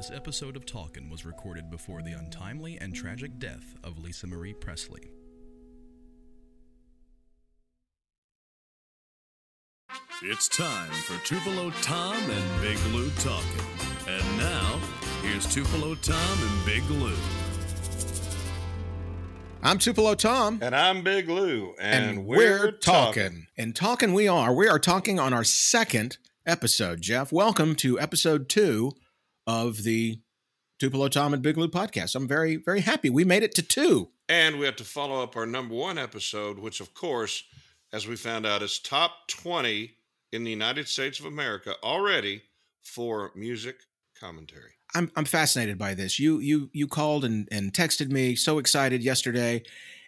This episode of Talkin' was recorded before the untimely and tragic death of Lisa Marie Presley. It's time for Tupelo Tom and Big Lou talking. And now, here's Tupelo Tom and Big Lou. I'm Tupelo Tom. And I'm Big Lou. And, And, we're, talking. And talking we are. We are talking on our second episode, Jeff. Welcome to episode two of the Tupelo Tom and Big Lou podcast. I'm very, very happy. We made it to two. And we have to follow up our number one episode, which, of course, as we found out, is top 20 in the United States of America already for music commentary. I'm I'm fascinated by this. You you you called and and texted me so excited yesterday,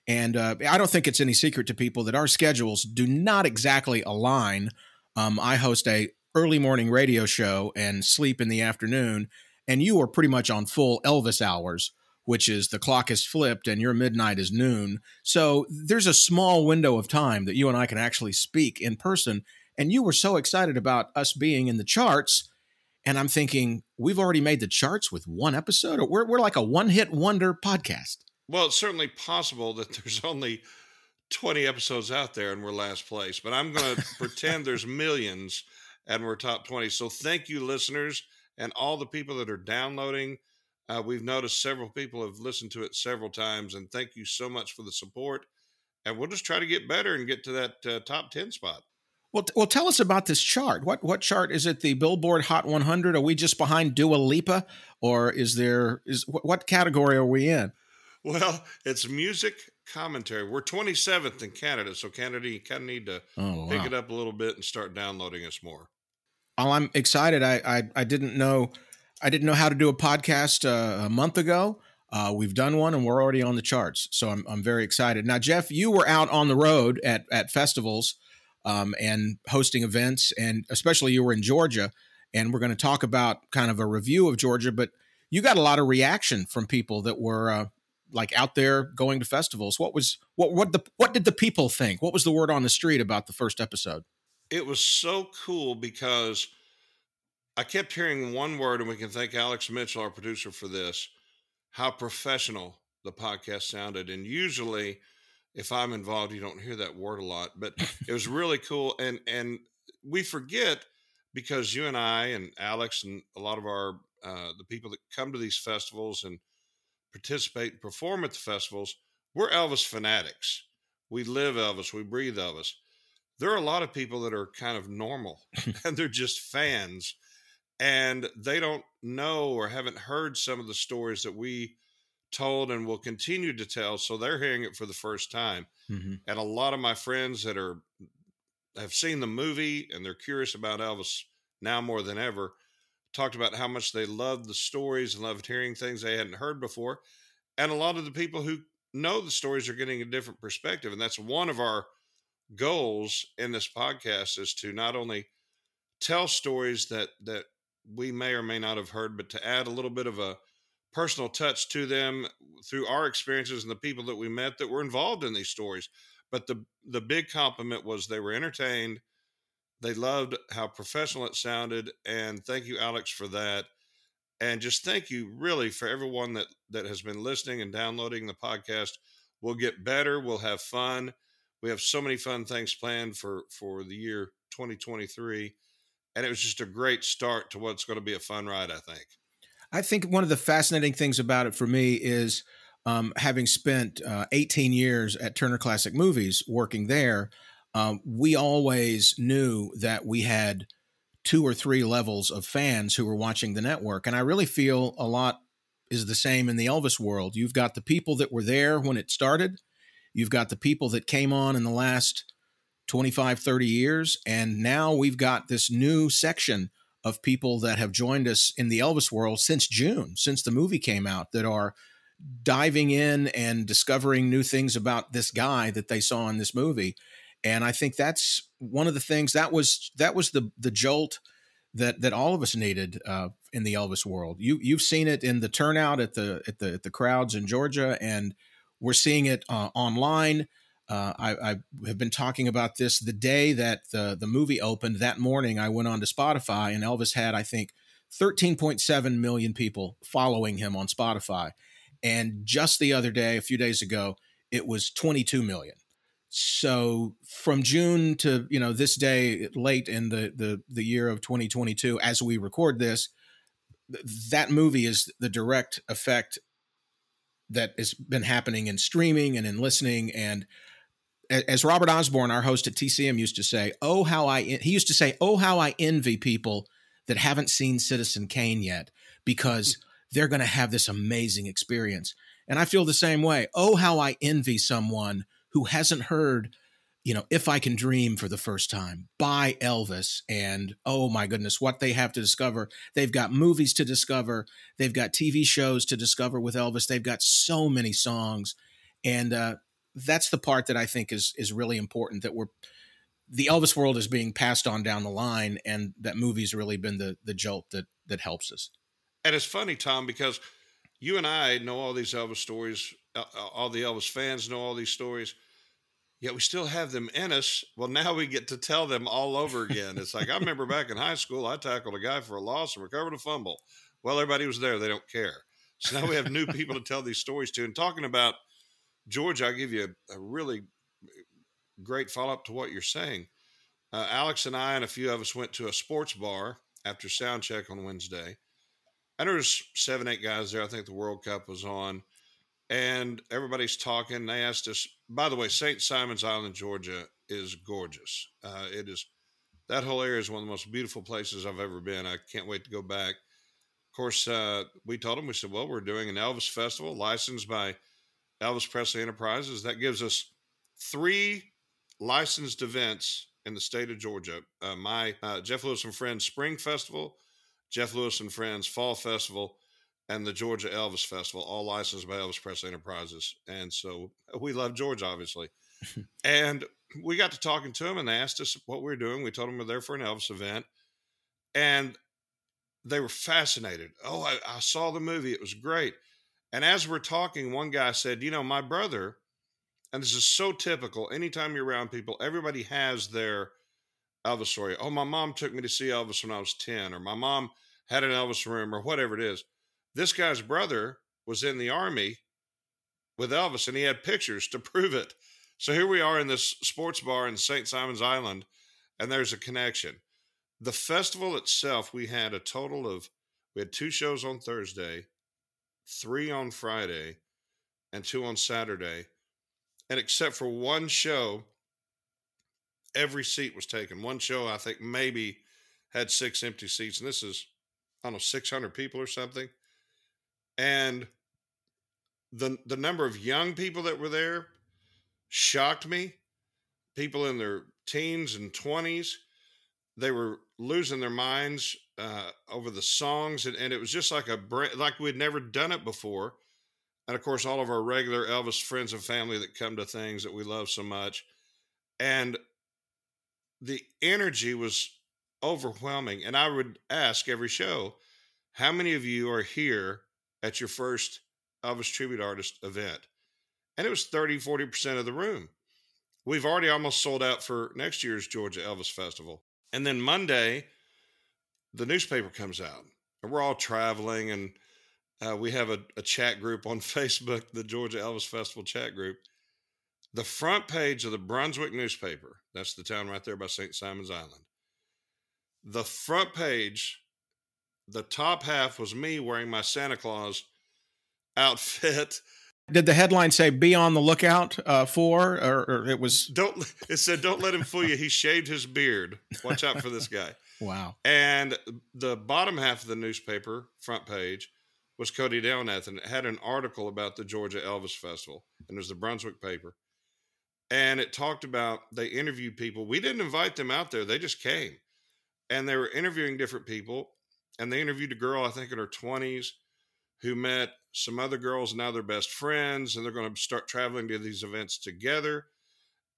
and uh, I don't think it's any secret to people that our schedules do not exactly align. Um, I host a early morning radio show and sleep in the afternoon, and you are pretty much on full Elvis hours, which is the clock is flipped and your midnight is noon. So there's a small window of time that you and I can actually speak in person. And you were so excited about us being in the charts and I'm thinking, we've already made the charts with one episode. We're, we're like a one hit wonder podcast. Well, it's certainly possible that there's only 20 episodes out there and we're last place, but I'm going to pretend there's millions and we're top 20. So thank you, listeners, and all the people that are downloading. Uh, we've noticed several people have listened to it several times, and thank you so much for the support. And we'll just try to get better and get to that uh, top 10 spot. Well, t- well, tell us about this chart. What what chart is it? The Billboard Hot 100? Are we just behind Dua Lipa, or is there is what, what category are we in? Well, it's music commentary. We're 27th in Canada, so Canada, you kind of need to Oh, pick it up a little bit and start downloading us more. I'm excited. I, I I didn't know I didn't know how to do a podcast uh, a month ago. Uh, we've done one and we're already on the charts, so I'm I'm very excited. Now, Jeff, you were out on the road at at festivals um, and hosting events, and especially you were in Georgia. And we're going to talk about kind of a review of Georgia, but you got a lot of reaction from people that were uh, like out there going to festivals. What was what what the what did the people think? What was the word on the street about the first episode? It was so cool because I kept hearing one word, and we can thank Alex Mitchell, our producer, for this how professional the podcast sounded. And usually, if I'm involved, you don't hear that word a lot, but it was really cool. And, and we forget because you and I and Alex and a lot of our, uh, the people that come to these festivals and participate and perform at the festivals, we're Elvis fanatics. We live Elvis, we breathe Elvis. There are a lot of people that are kind of normal and they're just fans and they don't know or haven't heard some of the stories that we told and will continue to tell so they're hearing it for the first time Mm-hmm. and a lot of my friends that are have seen the movie and they're curious about Elvis now more than ever talked about how much they loved the stories and loved hearing things they hadn't heard before and a lot of the people who know the stories are getting a different perspective and that's one of our goals in this podcast is to not only tell stories that that we may or may not have heard but to add a little bit of a personal touch to them through our experiences and the people that we met that were involved in these stories. But the the big compliment was they were entertained they loved how professional it sounded and thank you alex for that. And just thank you really for everyone that that has been listening and downloading the podcast. We'll get better we'll have fun we have so many fun things planned for for the year 2023 and it was just a great start to what's going to be a fun ride i think I think one of the fascinating things about it for me is um, having spent uh, 18 years at Turner Classic Movies working there, um, we always knew that we had two or three levels of fans who were watching the network. And I really feel a lot is the same in the Elvis world. You've got the people that were there when it started, you've got the people that came on in the last 25, 30 years. And now we've got this new section of people that have joined us in the Elvis world since June, since the movie came out, that are diving in and discovering new things about this guy that they saw in this movie. And I think that's one of the things that was that was the the jolt that that all of us needed uh, in the Elvis world. You you've seen it in the turnout at the at the at the crowds in Georgia, and we're seeing it uh, online. Uh, I, I have been talking about this the day that the the movie opened. That morning, I went on to Spotify, and Elvis had I think 13.7 million people following him on Spotify. And just the other day, a few days ago, it was 22 million. So from June to you know this day, late in the the the year of 2022, as we record this, that movie is the direct effect that has been happening in streaming and in listening and as Robert Osborne, our host at TCM, used to say, "Oh how I," he used to say, "Oh how I envy people that haven't seen Citizen Kane yet, because they're going to have this amazing experience." And I feel the same way. Oh how I envy someone who hasn't heard, you know, If I Can Dream for the first time by Elvis. And oh my goodness, what they have to discover. They've got movies to discover, they've got TV shows to discover with Elvis. They've got so many songs. And uh, that's the part that I think is is really important that we're the Elvis world is being passed on down the line, and that movie's really been the the jolt that that helps us. And it's funny, Tom, because you and I know all these Elvis stories. All the Elvis fans know all these stories. Yet we still have them in us. Well, now we get to tell them all over again. It's like I remember back in high school, I tackled a guy for a loss and recovered a fumble. Well, everybody was there; they don't care. So now we have new people to tell these stories to. And talking about George, I'll give you a, a really great follow up to what you're saying. Uh, Alex and I and a few of us went to a sports bar after sound check on Wednesday. And there was seven, eight guys there. I think the World Cup was on. And everybody's talking. They asked us, by the way, St. Simon's Island, Georgia is gorgeous. Uh, it is, that whole area is one of the most beautiful places I've ever been. I can't wait to go back. Of course, uh, we told them, we said, well, we're doing an Elvis festival licensed by Elvis Presley Enterprises. That gives us three licensed events in the state of Georgia. Uh, my uh, Jeff Lewis and Friends Spring Festival, Jeff Lewis and Friends Fall Festival, and the Georgia Elvis Festival, all licensed by Elvis Presley Enterprises. And so we love George, obviously. and we got to talking to him and they asked us what we were doing. We told them we are there for an Elvis event. And they were fascinated. Oh, I, I saw the movie. It was great. And as we're talking, one guy said, You know, my brother, and this is so typical, anytime you're around people, everybody has their Elvis story. Oh, my mom took me to see Elvis when I was 10, or my mom had an Elvis room, or whatever it is. This guy's brother was in the army with Elvis, and he had pictures to prove it. So here we are in this sports bar in St. Simon's Island, and there's a connection. The festival itself, we had a total of, we had two shows on Thursday three on Friday, and two on Saturday. And except for one show, every seat was taken. One show, I think, maybe had six empty seats. And this is, I don't know, 600 people or something. And the, the number of young people that were there shocked me. People in their teens and 20s, they were losing their minds uh, over the songs, and, and it was just like a like we'd never done it before. And of course, all of our regular Elvis friends and family that come to things that we love so much, and the energy was overwhelming. And I would ask every show, how many of you are here at your first Elvis tribute artist event? And it was 30, 40% of the room. We've already almost sold out for next year's Georgia Elvis Festival. And then Monday, the newspaper comes out, and we're all traveling, and uh, we have a, a chat group on Facebook, the Georgia Elvis Festival chat group. The front page of the Brunswick newspaper, that's the town right there by St. Simon's Island. The front page, the top half was me wearing my Santa Claus outfit did the headline say "Be on the lookout uh, for"? Or, or, it was don't. It said, "Don't let him fool you. He shaved his beard. Watch out for this guy." wow. And the bottom half of the newspaper front page was Cody Delnath, and it had an article about the Georgia Elvis Festival, and it was the Brunswick paper, and it talked about they interviewed people. We didn't invite them out there; they just came, and they were interviewing different people, and they interviewed a girl I think in her twenties who met some other girls, and now they're best friends, and they're going to start traveling to these events together.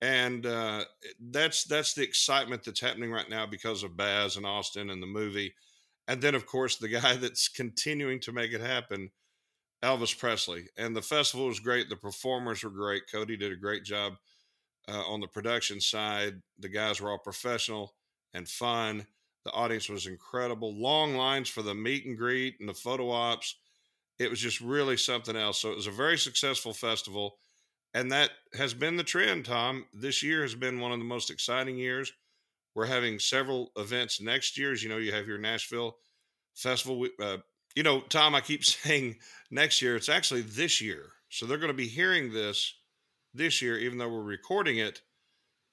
And uh, that's that's the excitement that's happening right now because of Baz and Austin and the movie, and then of course the guy that's continuing to make it happen, Elvis Presley. And the festival was great. The performers were great. Cody did a great job uh, on the production side. The guys were all professional and fun. The audience was incredible. Long lines for the meet and greet and the photo ops. It was just really something else. So it was a very successful festival. And that has been the trend, Tom. This year has been one of the most exciting years. We're having several events next year. As you know, you have your Nashville Festival. Uh, you know, Tom, I keep saying next year. It's actually this year. So they're going to be hearing this this year, even though we're recording it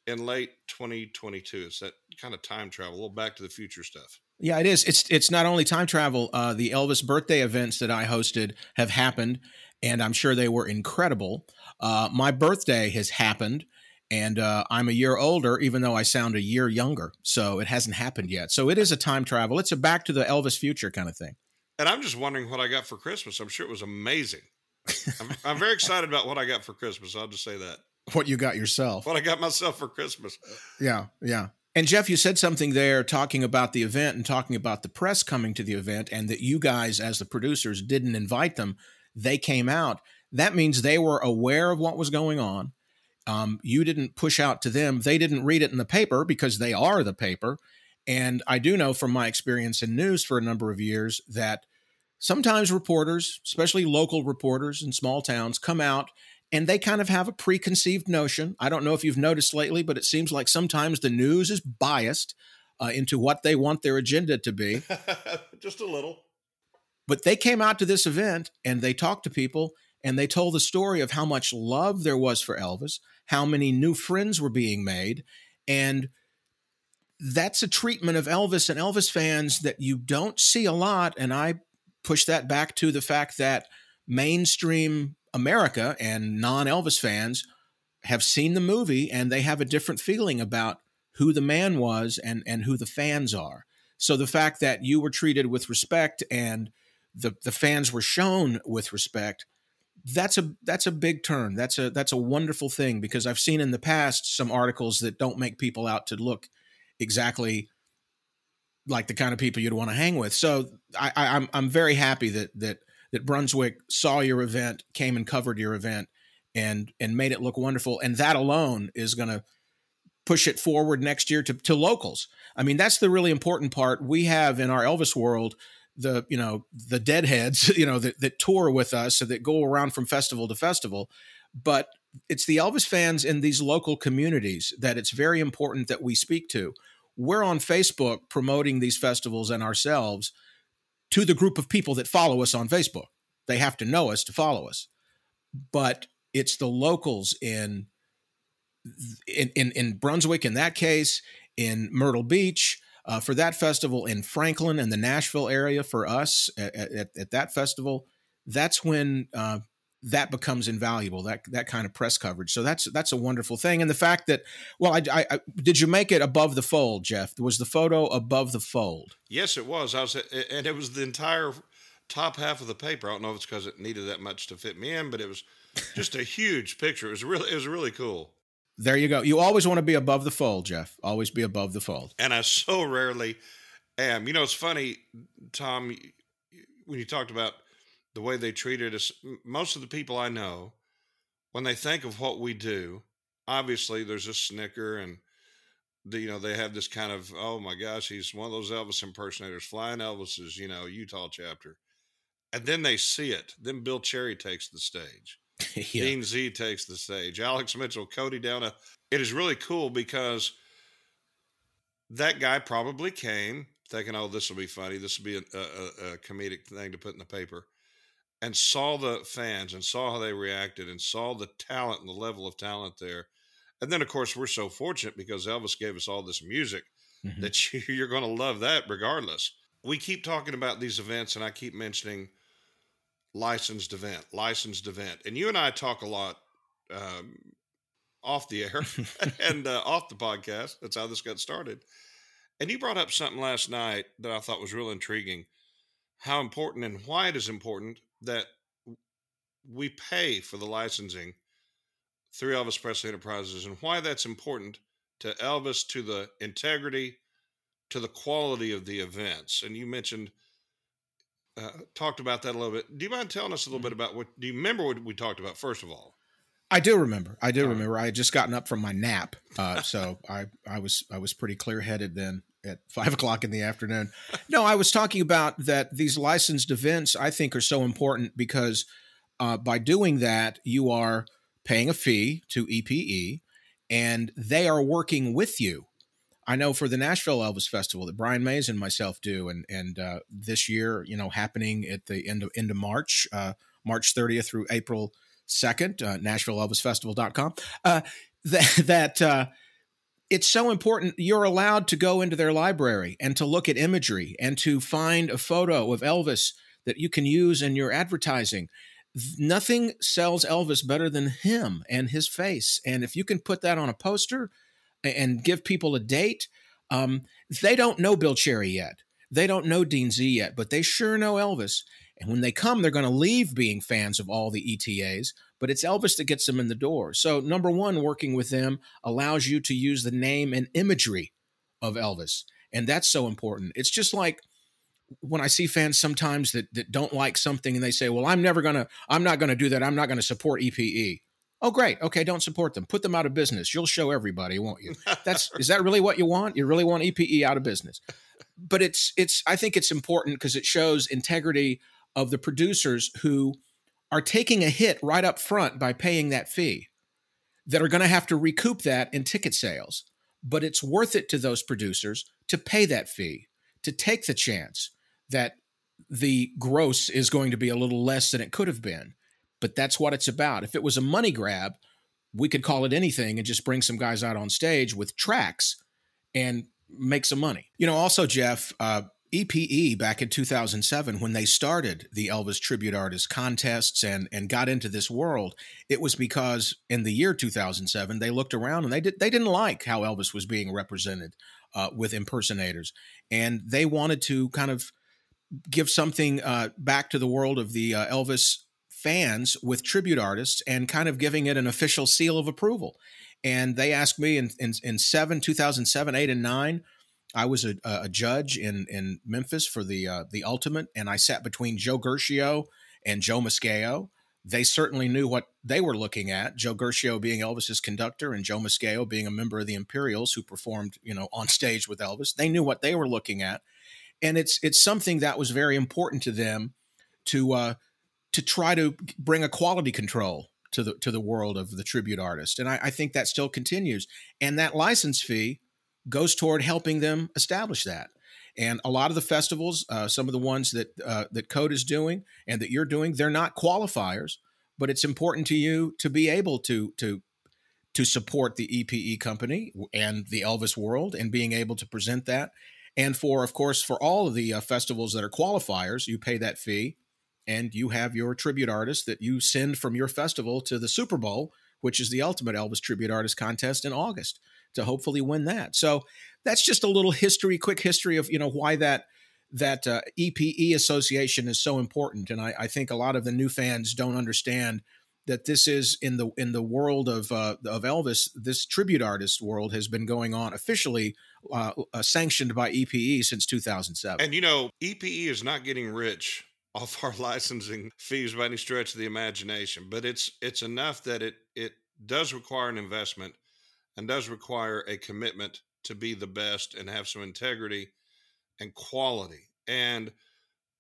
in late 2022. It's that kind of time travel, a little back to the future stuff. Yeah, it is. It's it's not only time travel. Uh, the Elvis birthday events that I hosted have happened, and I'm sure they were incredible. Uh, my birthday has happened, and uh, I'm a year older, even though I sound a year younger. So it hasn't happened yet. So it is a time travel. It's a back to the Elvis future kind of thing. And I'm just wondering what I got for Christmas. I'm sure it was amazing. I'm, I'm very excited about what I got for Christmas. I'll just say that. What you got yourself? What I got myself for Christmas. Yeah, yeah. And Jeff, you said something there talking about the event and talking about the press coming to the event and that you guys, as the producers, didn't invite them. They came out. That means they were aware of what was going on. Um, you didn't push out to them. They didn't read it in the paper because they are the paper. And I do know from my experience in news for a number of years that sometimes reporters, especially local reporters in small towns, come out and they kind of have a preconceived notion. I don't know if you've noticed lately, but it seems like sometimes the news is biased uh, into what they want their agenda to be. Just a little. But they came out to this event and they talked to people and they told the story of how much love there was for Elvis, how many new friends were being made, and that's a treatment of Elvis and Elvis fans that you don't see a lot. And I push that back to the fact that mainstream America and non Elvis fans have seen the movie and they have a different feeling about who the man was and, and who the fans are. So the fact that you were treated with respect and the, the fans were shown with respect, that's a that's a big turn. That's a that's a wonderful thing because I've seen in the past some articles that don't make people out to look exactly like the kind of people you'd want to hang with. So I, I, I'm I'm very happy that that that Brunswick saw your event, came and covered your event, and and made it look wonderful. And that alone is going to push it forward next year to, to locals. I mean, that's the really important part. We have in our Elvis world the you know the deadheads you know that, that tour with us so that go around from festival to festival but it's the elvis fans in these local communities that it's very important that we speak to we're on facebook promoting these festivals and ourselves to the group of people that follow us on Facebook. They have to know us to follow us. But it's the locals in in in, in Brunswick in that case, in Myrtle Beach uh, for that festival, in Franklin and the Nashville area for us at, at, at that festival. That's when uh, that becomes invaluable that that kind of press coverage. So that's that's a wonderful thing. And the fact that well I, I, I, did you make it above the fold jeff? Was the photo above the fold? Yes it was. I was and it was the entire top half of the paper. I don't know if it's because it needed that much to fit me in but it was just a huge picture. It was really it was really cool. There you go. You always want to be above the fold jeff. Always be above the fold. And i so rarely am. You know it's funny tom when you talked about the way they treated us. Most of the people I know, when they think of what we do, obviously there's a snicker and the, you know they have this kind of oh my gosh he's one of those Elvis impersonators flying Elvis's you know Utah chapter, and then they see it. Then Bill Cherry takes the stage. yeah. Dean Z takes the stage. Alex Mitchell, Cody Downa. It is really cool because that guy probably came thinking, "Oh, this will be funny. This will be a, a, a comedic thing to put in the paper." And saw the fans and saw how they reacted and saw the talent and the level of talent there. And then, of course, we're so fortunate because Elvis gave us all this music mm-hmm. that you, are going to love that regardless. We keep talking about these events, and I keep mentioning licensed event, licensed event. And you and I talk a lot um, off the air and uh, off the podcast. That's how this got started. And you brought up something last night that I thought was real intriguing how important and why it is important that we pay for the licensing through Elvis Presley Enterprises and why that's important to Elvis, to the integrity, to the quality of the events. And you mentioned, uh, talked about that a little bit. Do you mind telling us a little bit mm-hmm. about what, do you remember what we talked about, first of all? I do remember. I do remember. I had just gotten up from my nap, uh, so I I was I was pretty clear headed then. At five o'clock in the afternoon. No, I was talking about that these licensed events I think are so important because uh, by doing that, you are paying a fee to EPE and they are working with you. I know for the Nashville Elvis Festival that Brian Mays and myself do, and and uh, this year, you know, happening at the end of end of March, uh, March 30th through April 2nd, uh, NashvilleElvisFestival.com. Uh, that that uh, it's so important. You're allowed to go into their library and to look at imagery and to find a photo of Elvis that you can use in your advertising. Nothing sells Elvis better than him and his face. And if you can put that on a poster and give people a date, um, they don't know Bill Cherry yet. They don't know Dean Z yet, but they sure know Elvis. And when they come, they're going to leave being fans of all the ETAs, but it's Elvis that gets them in the door. So, number one, working with them allows you to use the name and imagery of Elvis. And that's so important. It's just like when I see fans sometimes that, that don't like something and they say, well, I'm never going to, I'm not going to do that. I'm not going to support EPE. Oh, great. Okay, don't support them. Put them out of business. You'll show everybody, won't you? That's is that really what you want? You really want EPE out of business? But it's it's. I think it's important because it shows integrity of the producers who are taking a hit right up front by paying that fee that are going to have to recoup that in ticket sales. But it's worth it to those producers to pay that fee, to take the chance that the gross is going to be a little less than it could have been. But that's what it's about. If it was a money grab, we could call it anything and just bring some guys out on stage with tracks and make some money. You know, also, Jeff, uh, EPE back in 2007 when they started the Elvis tribute artist contests and and got into this world it was because in the year 2007 they looked around and they did they didn't like how Elvis was being represented uh, with impersonators. And they wanted to kind of give something uh, back to the world of the uh, Elvis fans with tribute artists and kind of giving it an official seal of approval. And they asked me in in, in 7 2007 8 and 9 I was a, a judge in in Memphis for the uh, the Ultimate, and I sat between Joe Guercio and Joe Moscheo. They certainly knew what they were looking at. Joe Guercio being Elvis's conductor, and Joe Moscheo being a member of the Imperials who performed, you know, on stage with Elvis. They knew what they were looking at, and it's it's something that was very important to them to uh, to try to bring a quality control to the to the world of the tribute artist, and I, I think that still continues. And that license fee goes toward helping them establish that. And a lot of the festivals, uh, some of the ones that uh, that Code is doing and that you're doing, they're not qualifiers, but it's important to you to be able to to to support the EPE company and the Elvis World and being able to present that. And for, of course, for all of the uh, festivals that are qualifiers, you pay that fee, and you have your tribute artist that you send from your festival to the Super Bowl, which is the ultimate Elvis tribute artist contest in August to hopefully win that. So that's just a little history, quick history of you know why that that uh, EPE association is so important. And I, I, think a lot of the new fans don't understand that this is in the in the world of uh, of Elvis. This tribute artist world has been going on officially uh, uh sanctioned by EPE since 2007. And you know, EPE is not getting rich off our licensing fees by any stretch of the imagination, but it's it's enough that it it does require an investment and does require a commitment to be the best and have some integrity and quality. And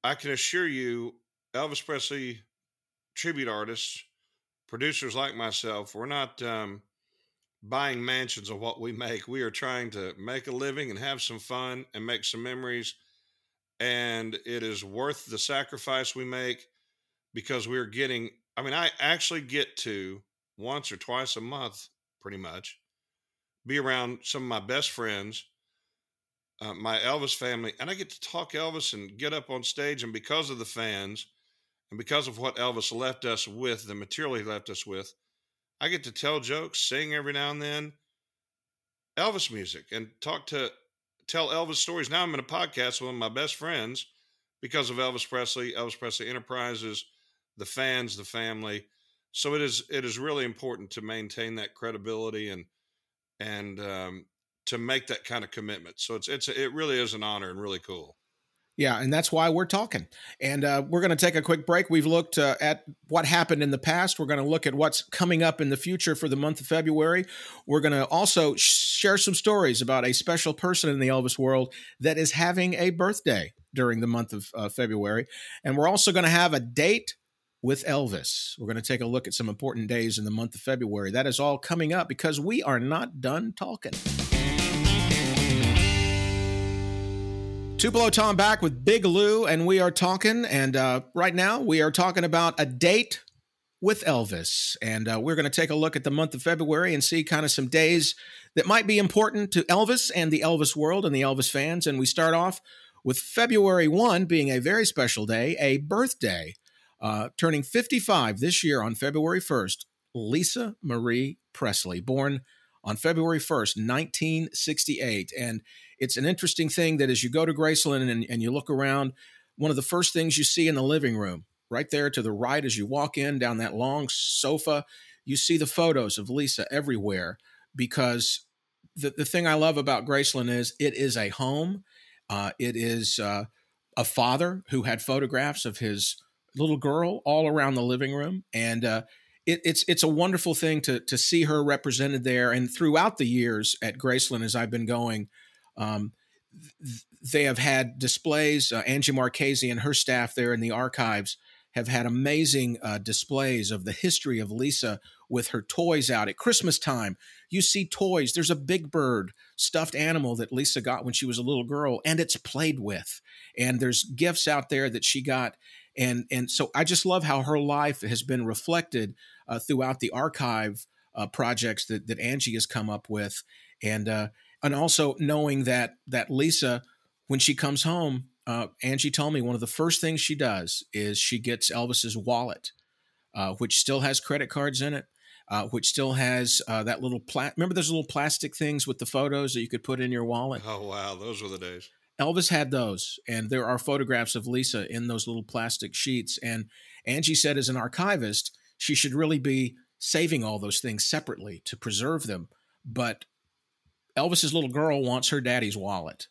I can assure you, Elvis Presley tribute artists, producers like myself, we're not um, buying mansions of what we make. We are trying to make a living and have some fun and make some memories. And it is worth the sacrifice we make because we're getting, I mean, I actually get to once or twice a month, pretty much, be around some of my best friends, uh, my Elvis family, and I get to talk Elvis and get up on stage. And because of the fans and because of what Elvis left us with, the material he left us with, I get to tell jokes, sing every now and then Elvis music, and talk to tell Elvis stories. Now I'm in a podcast with one of my best friends because of Elvis Presley, Elvis Presley Enterprises, the fans, the family. So it is it is really important to maintain that credibility and and um, to make that kind of commitment. So it's it's it really is an honor and really cool. Yeah, and that's why we're talking. And uh, we're going to take a quick break. We've looked uh, at what happened in the past. We're going to look at what's coming up in the future for the month of February. We're going to also share some stories about a special person in the Elvis world that is having a birthday during the month of uh, February. And we're also going to have a date with Elvis. We're going to take a look at some important days in the month of February. That is all coming up because we are not done talking. Tupelo Tom back with Big Lou, and we are talking. And uh, right now, we are talking about a date with Elvis. And uh, we're going to take a look at the month of February and see kind of some days that might be important to Elvis and the Elvis world and the Elvis fans. And we start off with February 1 being a very special day, a birthday. Uh, turning 55 this year on February 1st, Lisa Marie Presley, born on February 1st, 1968. And it's an interesting thing that as you go to Graceland and, and you look around, one of the first things you see in the living room, right there to the right as you walk in down that long sofa, you see the photos of Lisa everywhere because the, the thing I love about Graceland is it is a home. Uh, it is uh, a father who had photographs of his little girl all around the living room. And uh, it, it's it's a wonderful thing to to see her represented there. And throughout the years at Graceland, as I've been going, um, they have had displays. Uh, Angie Marchese and her staff there in the archives have had amazing uh, displays of the history of Lisa with her toys out at Christmas time. You see toys. There's a big bird stuffed animal that Lisa got when she was a little girl, and it's played with. And there's gifts out there that she got, and and so I just love how her life has been reflected uh, throughout the archive uh, projects that that Angie has come up with, and uh, and also knowing that that Lisa, when she comes home, uh, Angie told me one of the first things she does is she gets Elvis's wallet, uh, which still has credit cards in it, uh, which still has that little pla- remember those little plastic things with the photos that you could put in your wallet. Oh wow, those were the days. Elvis had those, and there are photographs of Lisa in those little plastic sheets. And Angie said, as an archivist, she should really be saving all those things separately to preserve them. But Elvis's little girl wants her daddy's wallet.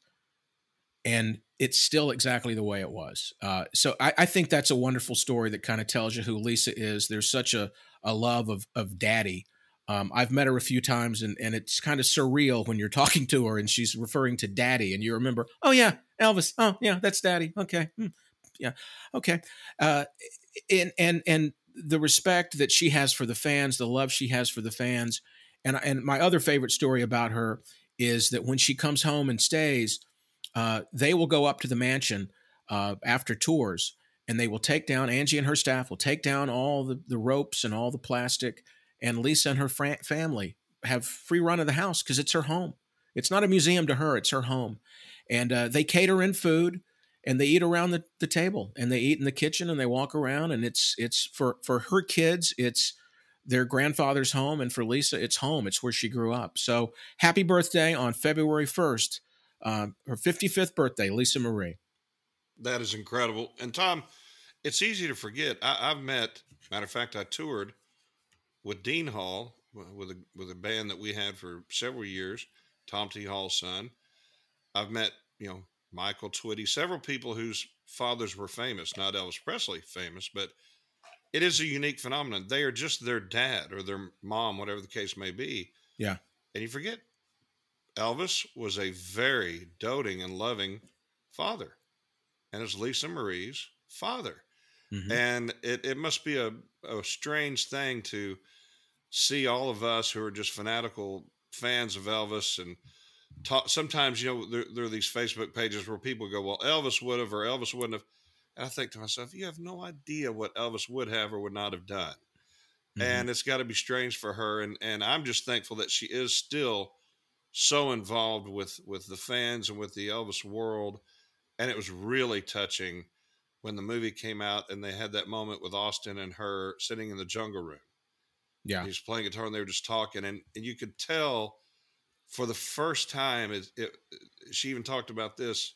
And it's still exactly the way it was. Uh, so I, I, think that's a wonderful story that kind of tells you who Lisa is. There's such a, a love of, of daddy. Um, I've met her a few times and, and it's kind of surreal when you're talking to her and she's referring to daddy and you remember, oh yeah, Elvis. Oh yeah, that's daddy. Okay. Hmm. Yeah. Okay. Uh, and, and, and the respect that she has for the fans, the love she has for the fans, and and my other favorite story about her is that when she comes home and stays, uh, they will go up to the mansion uh, after tours and they will take down Angie and her staff will take down all the, the ropes and all the plastic, and Lisa and her fr- family have free run of the house because it's her home. It's not a museum to her; it's her home, and uh, they cater in food and they eat around the, the table and they eat in the kitchen and they walk around and it's it's for for her kids it's their grandfather's home, and for Lisa, it's home. It's where she grew up. So happy birthday on February 1st, uh, her 55th birthday, Lisa Marie. That is incredible. And Tom, it's easy to forget. I, have met, matter of fact, I toured with Dean Hall uh, with a with a band that we had for several years, Tom T. Hall's son. I've met, you know, Michael Twitty, several people whose fathers were famous, not Elvis Presley famous, but it is a unique phenomenon. They are just their dad or their mom, whatever the case may be. Yeah. And you forget Elvis was a very doting and loving father, and it's Lisa Marie's father. Mm-hmm. And it, it must be a, a strange thing to see all of us who are just fanatical fans of Elvis and talk, sometimes, you know, there, there are these Facebook pages where people go, well, Elvis would have or Elvis wouldn't have and I think to myself, you have no idea what Elvis would have or would not have done. Mm-hmm. And it's got to be strange for her. And, and I'm just thankful that she is still so involved with, with the fans and with the Elvis world. And it was really touching when the movie came out and they had that moment with Austin and her sitting in the jungle room. Yeah. He's playing guitar and they were just talking. And, and you could tell for the first time, it, it, she even talked about this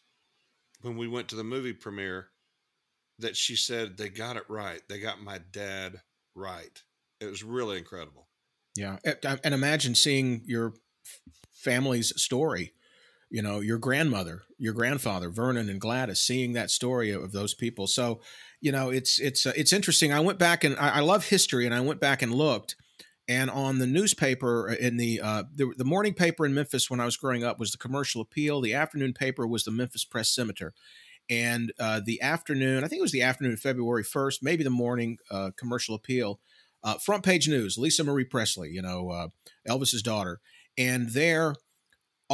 when we went to the movie premiere that she said they got it right. They got my dad right. It was really incredible. Yeah, and imagine seeing your family's story. You know your grandmother your grandfather vernon and gladys seeing that story of those people. So you know it's it's uh, it's interesting. I went back and I, I, love history and i went back and looked and on the newspaper uh, in the, uh, the the morning paper in memphis when i was growing up was the commercial appeal. The afternoon paper was the memphis press scimitar and uh, the afternoon i think it was the afternoon of february 1st maybe the morning uh, commercial appeal uh, front page news lisa marie presley you know elvis's daughter. And there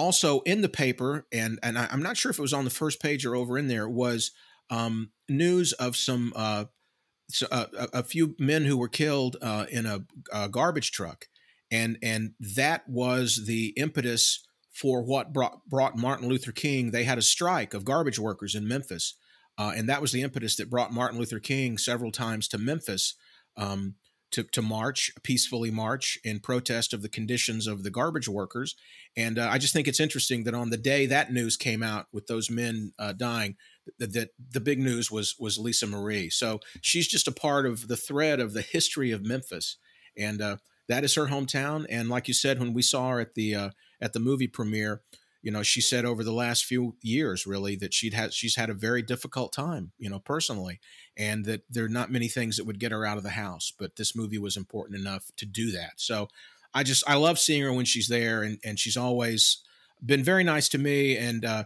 also in the paper, and and I, am not sure if it was on the first page or over in there, was um, news of some uh, so, uh, a, few men who were killed uh, in a, a, garbage truck, and and that was the impetus for what brought brought Martin Luther King. They had a strike of garbage workers in Memphis, uh, and that was the impetus that brought Martin Luther King several times to Memphis. Um, to, to march, peacefully march in protest of the conditions of the garbage workers. And uh, I just think it's interesting that on the day that news came out with those men uh, dying, that, that, the big news was was Lisa Marie. So she's just a part of the thread of the history of Memphis, and uh, that is her hometown. And like you said, when we saw her at the uh, at the movie premiere, you know, she said over the last few years, really, that she'd had she's had a very difficult time, you know, personally, and that there are not many things that would get her out of the house, but this movie was important enough to do that. So, I just I love seeing her when she's there, and and she's always been very nice to me, and uh,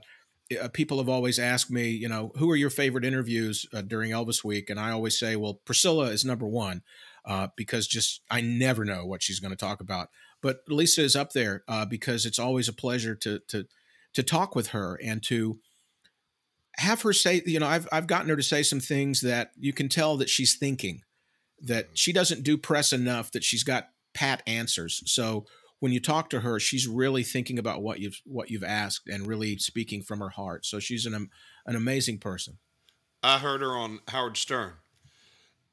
uh people have always asked me, you know, who are your favorite interviews uh, during Elvis Week, and I always say, well, Priscilla is number one. Uh, because just I never know what she's going to talk about. But Lisa is up there uh, because it's always a pleasure to to to talk with her and to have her say. You know, I've I've gotten her to say some things that you can tell that she's thinking. That she doesn't do press enough. That she's got pat answers. So when you talk to her, she's really thinking about what you've what you've asked and really speaking from her heart. So she's an an amazing person. I heard her on Howard Stern,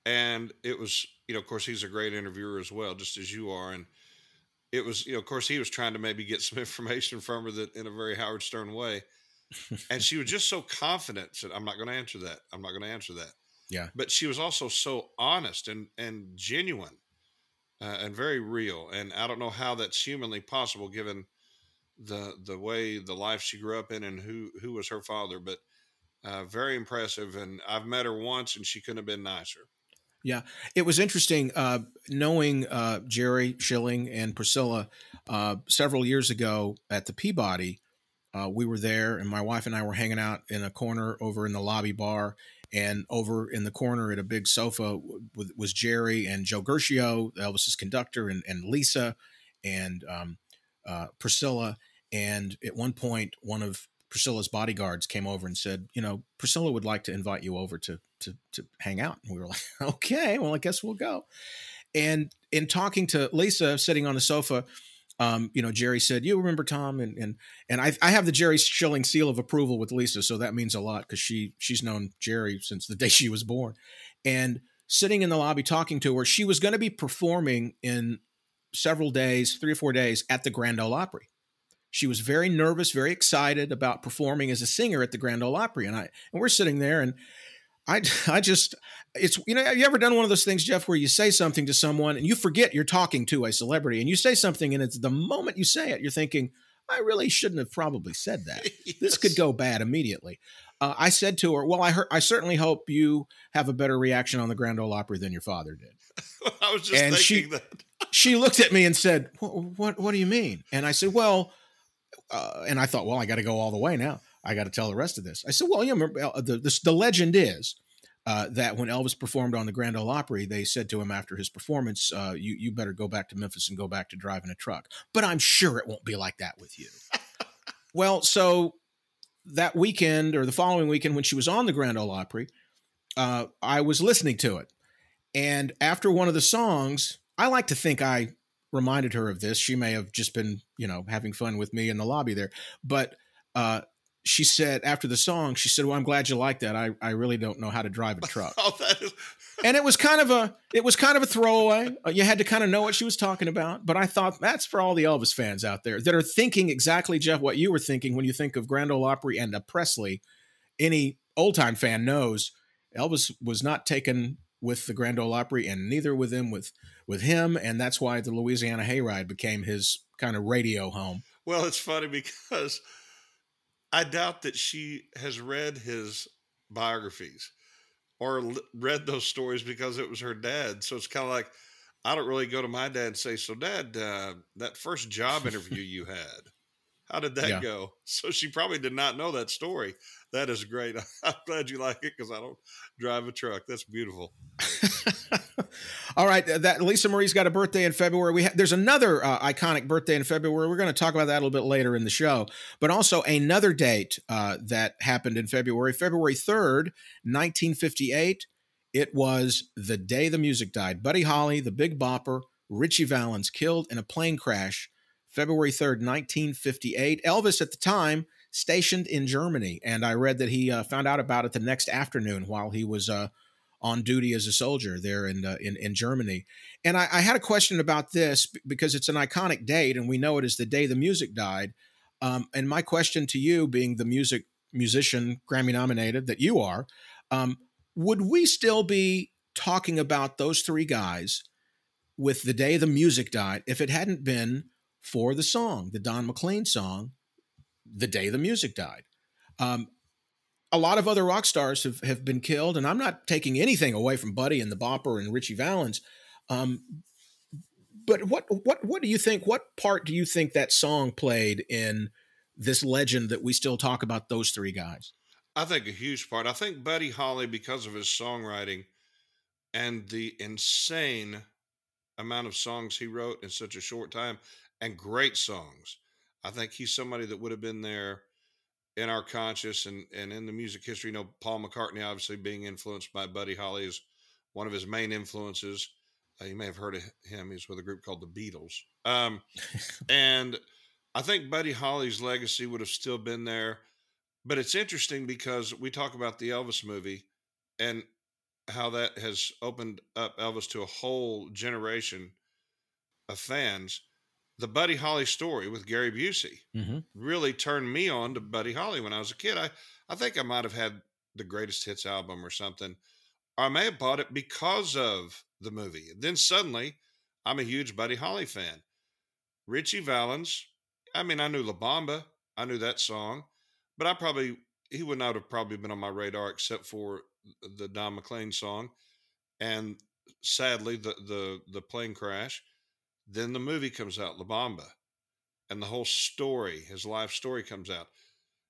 and it was you know, of course, he's a great interviewer as well, just as you are, and it was, you know, of course, he was trying to maybe get some information from her that in a very Howard Stern way. and she was just so confident, said, I'm not going to answer that. I'm not going to answer that. Yeah. But she was also so honest and, and genuine uh, and very real. And I don't know how that's humanly possible given the, the way, the life she grew up in and who, who was her father, but uh, very impressive. And I've met her once and she couldn't have been nicer. Yeah, it was interesting uh, knowing uh, Jerry Schilling and Priscilla uh, several years ago at the Peabody. Uh, we were there, and my wife and I were hanging out in a corner over in the lobby bar. And over in the corner at a big sofa was Jerry and Joe Guercio, Elvis's conductor, and, and Lisa and um, uh, Priscilla. And at one point, one of Priscilla's bodyguards came over and said, "You know, Priscilla would like to invite you over to to to hang out." And we were like, "Okay, well, I guess we'll go." And in talking to Lisa, sitting on the sofa, um, you know, Jerry said, "You remember Tom?" And and and I, I have the Jerry Schilling seal of approval with Lisa, so that means a lot because she she's known Jerry since the day she was born. And sitting in the lobby talking to her, she was going to be performing in several days, three or four days, at the Grand Ole Opry. She was very nervous, very excited about performing as a singer at the Grand Ole Opry, and I and we're sitting there, and I I just it's you know have you ever done one of those things, Jeff, where you say something to someone and you forget you're talking to a celebrity, and you say something, and it's the moment you say it, you're thinking, I really shouldn't have probably said that. yes. This could go bad immediately. Uh, I said to her, "Well, I heard, I certainly hope you have a better reaction on the Grand Ole Opry than your father did." I was just and thinking she, that. she looked at me and said, what, "What? What do you mean?" And I said, "Well." uh, and I thought, well, I got to go all the way now. I got to tell the rest of this. I said, well, you remember uh, the, the, the legend is uh, that when Elvis performed on the Grand Ole Opry, they said to him after his performance, uh, "You you better go back to Memphis and go back to driving a truck." But I'm sure it won't be like that with you. well, so that weekend or the following weekend when she was on the Grand Ole Opry, uh, I was listening to it, and after one of the songs, I like to think I reminded her of this. She may have just been, you know, having fun with me in the lobby there. But uh, she said after the song, she said, "Well, I'm glad you like that. I, I really don't know how to drive a truck." oh, is. and it was kind of a it was kind of a throwaway. Uh, you had to kind of know what she was talking about. But I thought that's for all the Elvis fans out there that are thinking exactly, Jeff, what you were thinking when you think of Grand Ole Opry and a Presley. Any old time fan knows Elvis was not taken with the Grand Ole Opry, and neither with him with with him, and that's why the Louisiana Hayride became his kind of radio home. Well, it's funny because I doubt that she has read his biographies or l- read those stories because it was her dad. So it's kind of like I don't really go to my dad and say, "So, Dad, uh, that first job interview you had, how did that Yeah. go?" So she probably did not know that story. That is great. I'm glad you like it because I don't drive a truck. That's beautiful. All right, that Lisa Marie's got a birthday in February. We ha- there's another uh, iconic birthday in February. We're going to talk about that a little bit later in the show, but also another date uh, that happened in February, February 3rd, 1958. It was the day the music died. Buddy Holly, the Big Bopper, Ritchie Valens killed in a plane crash, February 3rd, 1958. Elvis at the time stationed in Germany, and I read that he uh, found out about it the next afternoon while he was uh, on duty as a soldier there in uh, in, in Germany. And I, I had a question about this because it's an iconic date, and we know it is the day the music died. Um, and my question to you, being the music musician Grammy nominated that you are, um, would we still be talking about those three guys with the day the music died if it hadn't been for the song, the Don McLean song, "The Day the Music Died"? Um, a lot of other rock stars have, have been killed, and I'm not taking anything away from Buddy and the Bopper and Ritchie Valens. Um, but what what what do you think? What part do you think that song played in this legend that we still talk about those three guys? I think a huge part. I think Buddy Holly, because of his songwriting and the insane amount of songs he wrote in such a short time and great songs, I think he's somebody that would have been there in our conscious and, and in the music history. You know, Paul McCartney, obviously being influenced by Buddy Holly, is one of his main influences. Uh, you may have heard of him. He's with a group called the Beatles. Um, and I think Buddy Holly's legacy would have still been there. But it's interesting because we talk about the Elvis movie and how that has opened up Elvis to a whole generation of fans. The Buddy Holly story with Gary Busey Mm-hmm. really turned me on to Buddy Holly when I was a kid. I, I think I might have had the greatest hits album or something. I may have bought it because of the movie. Then suddenly, I'm a huge Buddy Holly fan. Ritchie Valens, I mean, I knew La Bamba, I knew that song, but I probably, he would not have probably been on my radar except for the Don McLean song. And sadly, the, the, the plane crash. Then the movie comes out, La Bamba and the whole story, his life story comes out.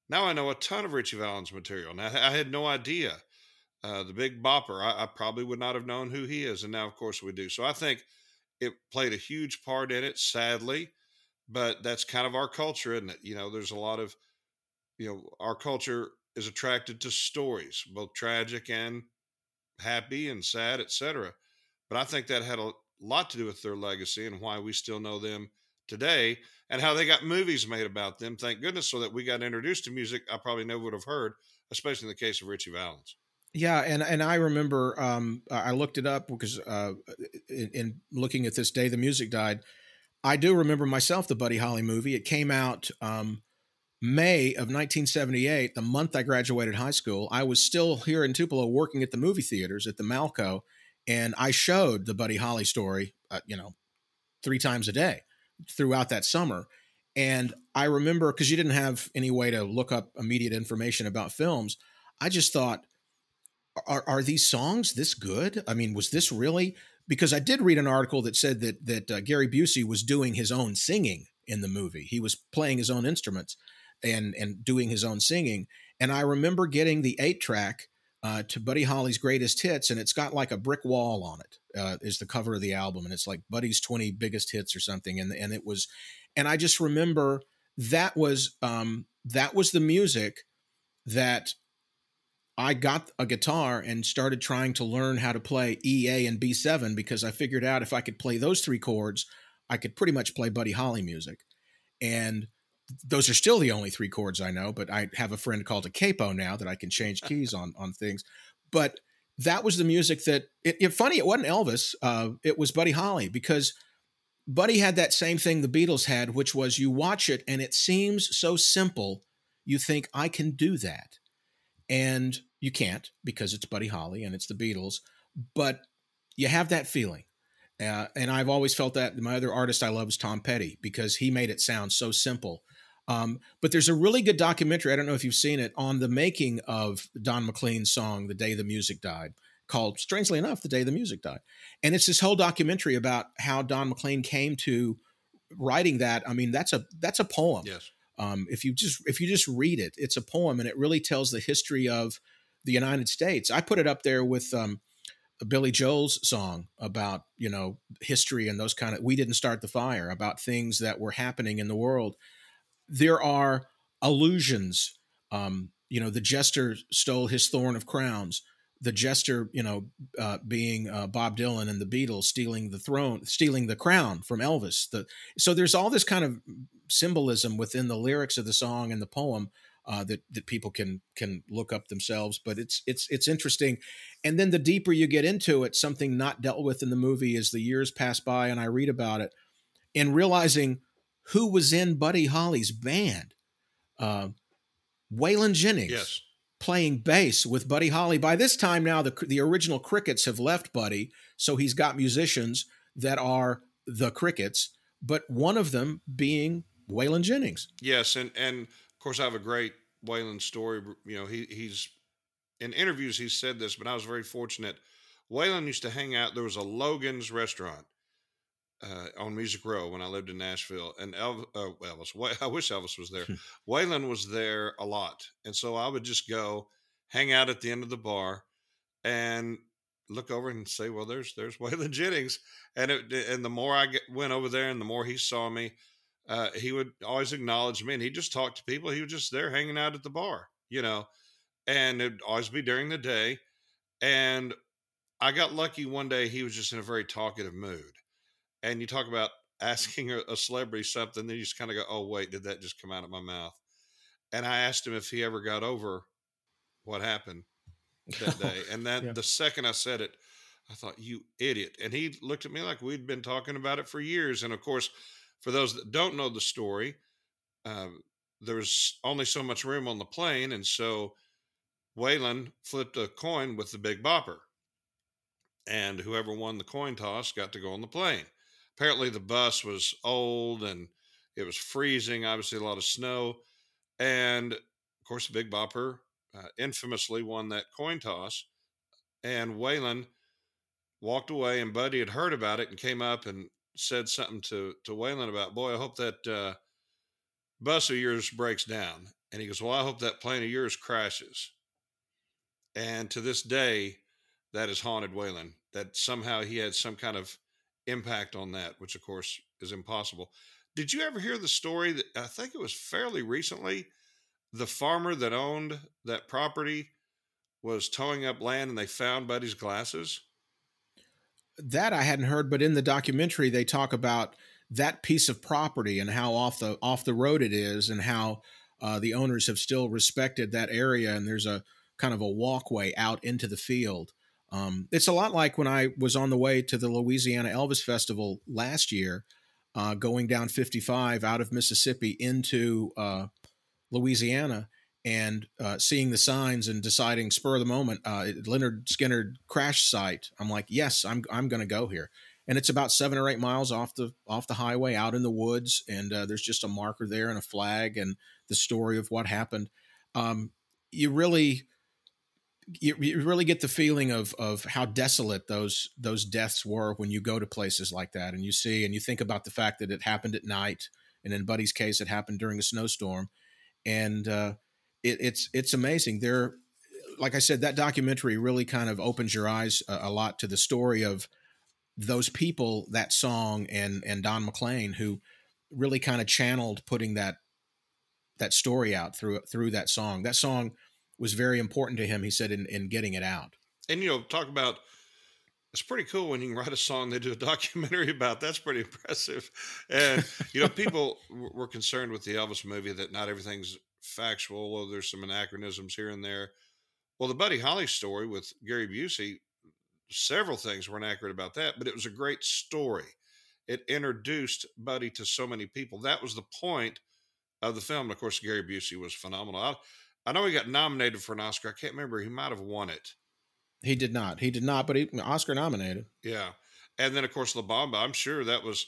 Now I know a ton of Ritchie Valens material. Now I had no idea. Uh, the Big Bopper, I, I probably would not have known who he is, and now of course we do. So I think it played a huge part in it. Sadly, but that's kind of our culture, isn't it? You know, there's a lot of, you know, our culture is attracted to stories, both tragic and happy and sad, etc. But I think that had a lot to do with their legacy and why we still know them today and how they got movies made about them. Thank goodness, so that we got introduced to music I probably never would have heard, especially in the case of Ritchie Valens. Yeah, and and I remember um, I looked it up because uh, in, in looking at this day the music died. I do remember myself the Buddy Holly movie. It came out um, May of 1978, the month I graduated high school. I was still here in Tupelo working at the movie theaters at the Malco, and I showed the Buddy Holly story, uh, you know, three times a day throughout that summer. And I remember because you didn't have any way to look up immediate information about films. I just thought, are, are these songs this good? I mean, was this really? Because I did read an article that said that that uh, Gary Busey was doing his own singing in the movie. He was playing his own instruments and and doing his own singing. And I remember getting the eight track uh, to Buddy Holly's greatest hits, and it's got like a brick wall on it. Uh, is the cover of the album, and it's like Buddy's twenty biggest hits or something. And and it was, and I just remember that was um, that was the music that I got a guitar and started trying to learn how to play E, A, and B7 because I figured out if I could play those three chords, I could pretty much play Buddy Holly music. And those are still the only three chords I know, but I have a friend called a capo now that I can change keys on on things. But that was the music that it, it funny it wasn't Elvis, uh, it was Buddy Holly because Buddy had that same thing the Beatles had, which was you watch it and it seems so simple, you think I can do that, and you can't because it's Buddy Holly and it's the Beatles, but you have that feeling. Uh, and I've always felt that my other artist I love is Tom Petty because he made it sound so simple. Um, but there's a really good documentary. I don't know if you've seen it on the making of Don McLean's song "The Day the Music Died," called strangely enough "The Day the Music Died," and it's this whole documentary about how Don McLean came to writing that. I mean, that's a that's a poem. Yes. Um, if you just if you just read it, it's a poem, and it really tells the history of the United States. I put it up there with um, Billy Joel's song about you know history and those kind of. We didn't start the fire about things that were happening in the world. There are allusions. Um, you know, the jester stole his thorn of crowns. The jester, you know, uh, being uh, Bob Dylan and the Beatles stealing the throne, stealing the crown from Elvis. The, so there's all this kind of symbolism within the lyrics of the song and the poem uh, that that people can can look up themselves. But it's it's it's interesting, and then the deeper you get into it, something not dealt with in the movie as the years pass by, and I read about it, and realizing who was in Buddy Holly's band, uh, Waylon Jennings. Yes. Playing bass with Buddy Holly. By this time now, the the original Crickets have left Buddy, so he's got musicians that are the Crickets, but one of them being Waylon Jennings. Yes, and and of course I have a great Waylon story. You know, he he's in interviews he's said this, but I was very fortunate. Waylon used to hang out. There was a Logan's restaurant uh, on Music Row when I lived in Nashville, and Elvis, uh, Elvis I wish Elvis was there. Waylon was there a lot, and so I would just go hang out at the end of the bar and look over and say, "Well, there's there's Waylon Jennings," and it, and the more I get, went over there, and the more he saw me, uh, he would always acknowledge me, and he just talked to people. He was just there hanging out at the bar, you know, and it'd always be during the day, and I got lucky one day. He was just in a very talkative mood and you talk about asking a, a celebrity something, then you just kind of go, "Oh, wait, did that just come out of my mouth?" And I asked him if he ever got over what happened that day, and that yeah. the second I said it, I thought, "You idiot!" And he looked at me like we'd been talking about it for years. And of course, for those that don't know the story, uh, there was only so much room on the plane, and so Waylon flipped a coin with the Big Bopper, and whoever won the coin toss got to go on the plane apparently the bus was old and it was freezing, obviously a lot of snow. And of course, the Big Bopper uh, infamously won that coin toss. And Waylon walked away, and Buddy had heard about it and came up and said something to, to Waylon about, Boy, I hope that uh, bus of yours breaks down. And he goes, Well, I hope that plane of yours crashes. And to this day, that has haunted Waylon, that somehow he had some kind of impact on that, which of course is impossible. Did you ever hear the story that I think it was fairly recently? The farmer that owned that property was towing up land and they found Buddy's glasses. That I hadn't heard, but in the documentary they talk about that piece of property and how off the off the road it is, and how uh, the owners have still respected that area. And there's a kind of a walkway out into the field um, it's a lot like when I was on the way to the Louisiana Elvis Festival last year, uh, going down 55 out of Mississippi into uh, Louisiana and uh, seeing the signs and deciding spur of the moment, uh, Lynyrd Skynyrd crash site. I'm like, yes, I'm I'm going to go here. And it's about seven or eight miles off the off the highway, out in the woods, and uh, there's just a marker there and a flag and the story of what happened. Um, you really you, you really get the feeling of of how desolate those those deaths were when you go to places like that and you see and you think about the fact that it happened at night. And in Buddy's case it happened during a snowstorm. And uh, it, it's it's amazing. There like I said that documentary really kind of opens your eyes a, a lot to the story of those people that song and and Don McLean who really kind of channeled putting that that story out through through that song. That song was very important to him. He said in, in getting it out. And you know, talk about it's pretty cool when you can write a song they do a documentary about. That's pretty impressive. And you know, people were concerned with the Elvis movie that not everything's factual, or there's some anachronisms here and there. Well, the Buddy Holly story with Gary Busey, several things weren't accurate about that, but it was a great story. It introduced Buddy to so many people. That was the point of the film. Of course, Gary Busey was phenomenal. I, I know he got nominated for an Oscar. I can't remember. He might have won it. He did not. He did not, but he Oscar nominated. Yeah. And then of course La Bamba, I'm sure that was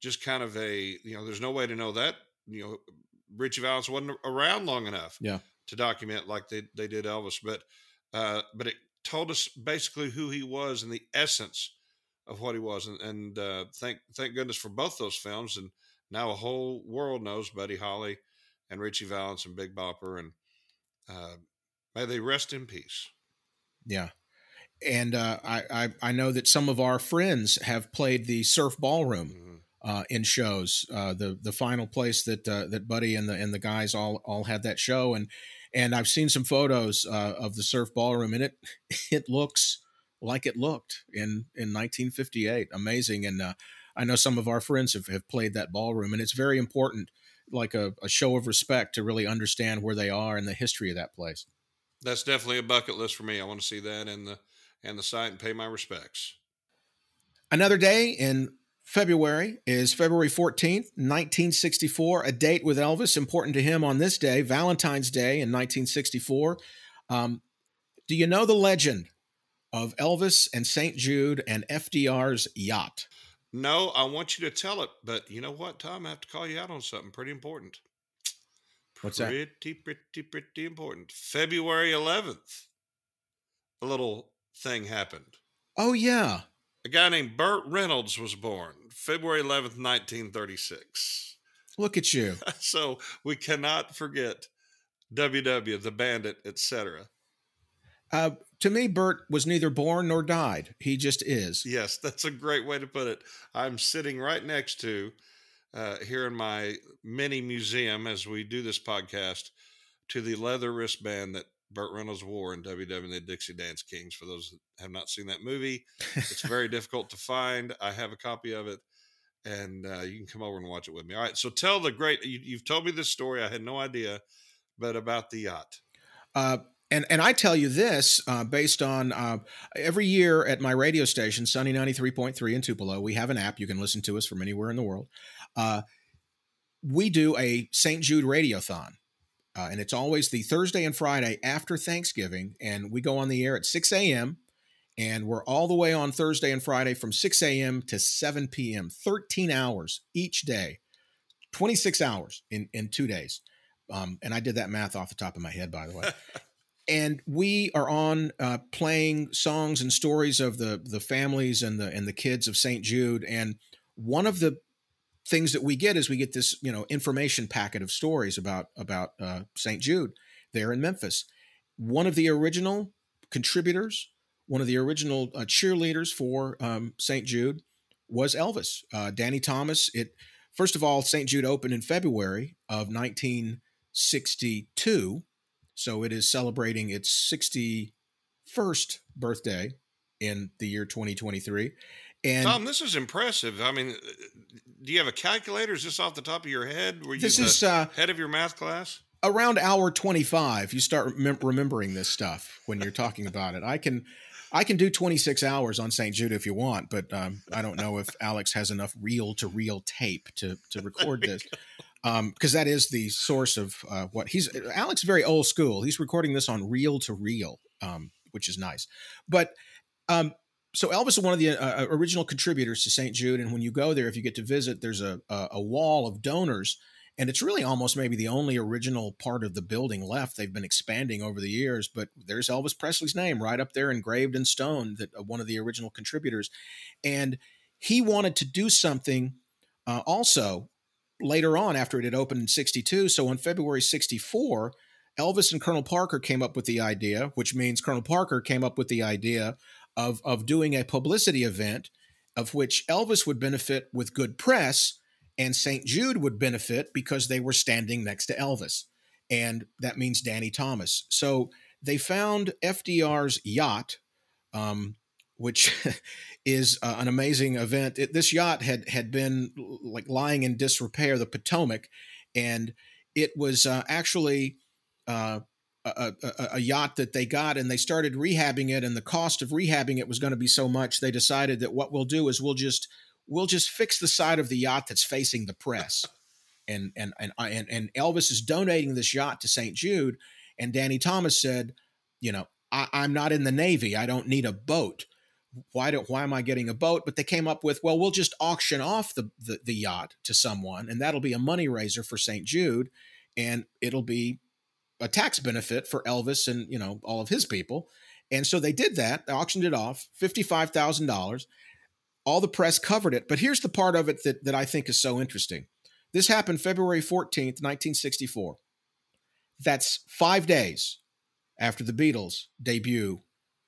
just kind of a, you know, there's no way to know that, you know, Ritchie Valens wasn't around long enough Yeah. to document like they, they did Elvis, but uh, but it told us basically who he was and the essence of what he was, and, and uh, thank thank goodness for both those films, and now a whole world knows Buddy Holly and Ritchie Valens and Big Bopper, and uh, may they rest in peace. Yeah. And uh, I, I I know that some of our friends have played the surf ballroom Mhm. uh, in shows. Uh, the the final place that uh, that Buddy and the and the guys all all had that show, and and I've seen some photos uh, of the surf ballroom, and it it looks like it looked in in 1958. Amazing, and uh, I know some of our friends have, have played that ballroom, and it's very important, like a, a show of respect to really understand where they are and the history of that place. That's definitely a bucket list for me. I want to see that and the and the site and pay my respects. Another day in February is February 14th, 1964, a date with Elvis, important to him on this day, Valentine's Day in 1964. Um, do you know the legend of Elvis and St. Jude and FDR's yacht? No, I want you to tell it, but you know what, Tom? I have to call you out on something pretty important. What's that? pretty, Pretty, pretty, important. February 11th, a little thing happened. Oh, yeah. A guy named Burt Reynolds was born February 11th, 1936. Look at you. so we cannot forget WW, the Bandit, etc. Uh, to me, Burt was neither born nor died. He just is. Yes, that's a great way to put it. I'm sitting right next to, uh, here in my mini museum as we do this podcast, to the leather wristband that Burt Reynolds wore in WW and the Dixie Dance Kings. For those that have not seen that movie, it's very difficult to find. I have a copy of it, and uh, you can come over and watch it with me. All right, so tell the great. You, you've told me this story. I had no idea, but about the yacht. Uh, and and I tell you this uh, based on uh, every year at my radio station, Sunny ninety three point three in Tupelo, we have an app you can listen to us from anywhere in the world. Uh, we do a St. Jude Radiothon, uh, and it's always the Thursday and Friday after Thanksgiving, and we go on the air at six a.m. And we're all the way on Thursday and Friday from 6 a.m. to 7 p.m., 13 hours each day, 26 hours in, in two days. Um, and I did that math off the top of my head, by the way and we are on uh, playing songs and stories of the the families and the and the kids of St. Jude. And one of the things that we get is we get this you know information packet of stories about about uh, St. Jude there in Memphis. One of the original contributors, one of the original uh, cheerleaders for um, St. Jude was Elvis, uh, Danny Thomas. It first of all, St. Jude opened in February of 1962 so it is celebrating its 61st birthday in the year 2023. And Tom, this is impressive. I mean, do you have a calculator? Is this off the top of your head? Were you this the is uh, head of your math class? around hour 25. You start remem- remembering this stuff when you're talking about it. I can. I can do 26 hours on St. Jude if you want, but um, I don't know if Alex has enough reel to reel tape to to record this. Because um, that is the source of uh, what he's Alex is very old school. He's recording this on reel to reel, um, which is nice. But um, so Elvis is one of the uh, original contributors to St. Jude, and when you go there, if you get to visit, there's a, a, a wall of donors, and it's really almost maybe the only original part of the building left. They've been expanding over the years, but there's Elvis Presley's name right up there engraved in stone that uh, one of the original contributors, and he wanted to do something uh, also later on after it had opened in 62. So on February 64, Elvis and Colonel Parker came up with the idea, which means Colonel Parker came up with the idea of, of doing a publicity event of which Elvis would benefit with good press and St. Jude would benefit because they were standing next to Elvis. And that means Danny Thomas. So they found FDR's yacht, um, which is uh, an amazing event. It, this yacht had had been like lying in disrepair, the Potomac, and it was uh, actually uh, a, a, a, yacht that they got, and they started rehabbing it. And the cost of rehabbing it was going to be so much, they decided that what we'll do is we'll just we'll just fix the side of the yacht that's facing the press. And and and and, and Elvis is donating this yacht to St. Jude, and Danny Thomas said, you know, I, I'm not in the Navy. I don't need a boat why do why am I getting a boat? But they came up with, well, we'll just auction off the, the, the yacht to someone, and that'll be a money raiser for St. Jude. and it'll be a tax benefit for Elvis and you know all of his people. And so they did that, they auctioned it off, fifty-five thousand dollars. All the press covered it, but here's the part of it that, that I think is so interesting. This happened February 14th, 1964. That's five days after the Beatles debut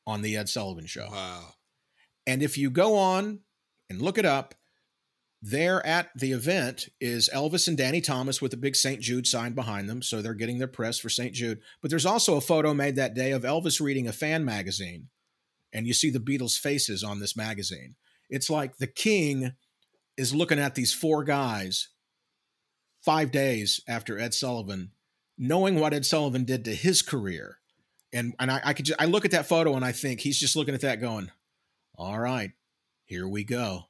on the Ed Sullivan Show. Wow. And if you go on and look it up, there at the event is Elvis and Danny Thomas with a big St. Jude sign behind them. So they're getting their press for St. Jude. But there's also a photo made that day of Elvis reading a fan magazine. And you see the Beatles' faces on this magazine. It's like the king is looking at these four guys five days after Ed Sullivan, knowing what Ed Sullivan did to his career. And, and I, I could just, I look at that photo and I think he's just looking at that going, all right, here we go.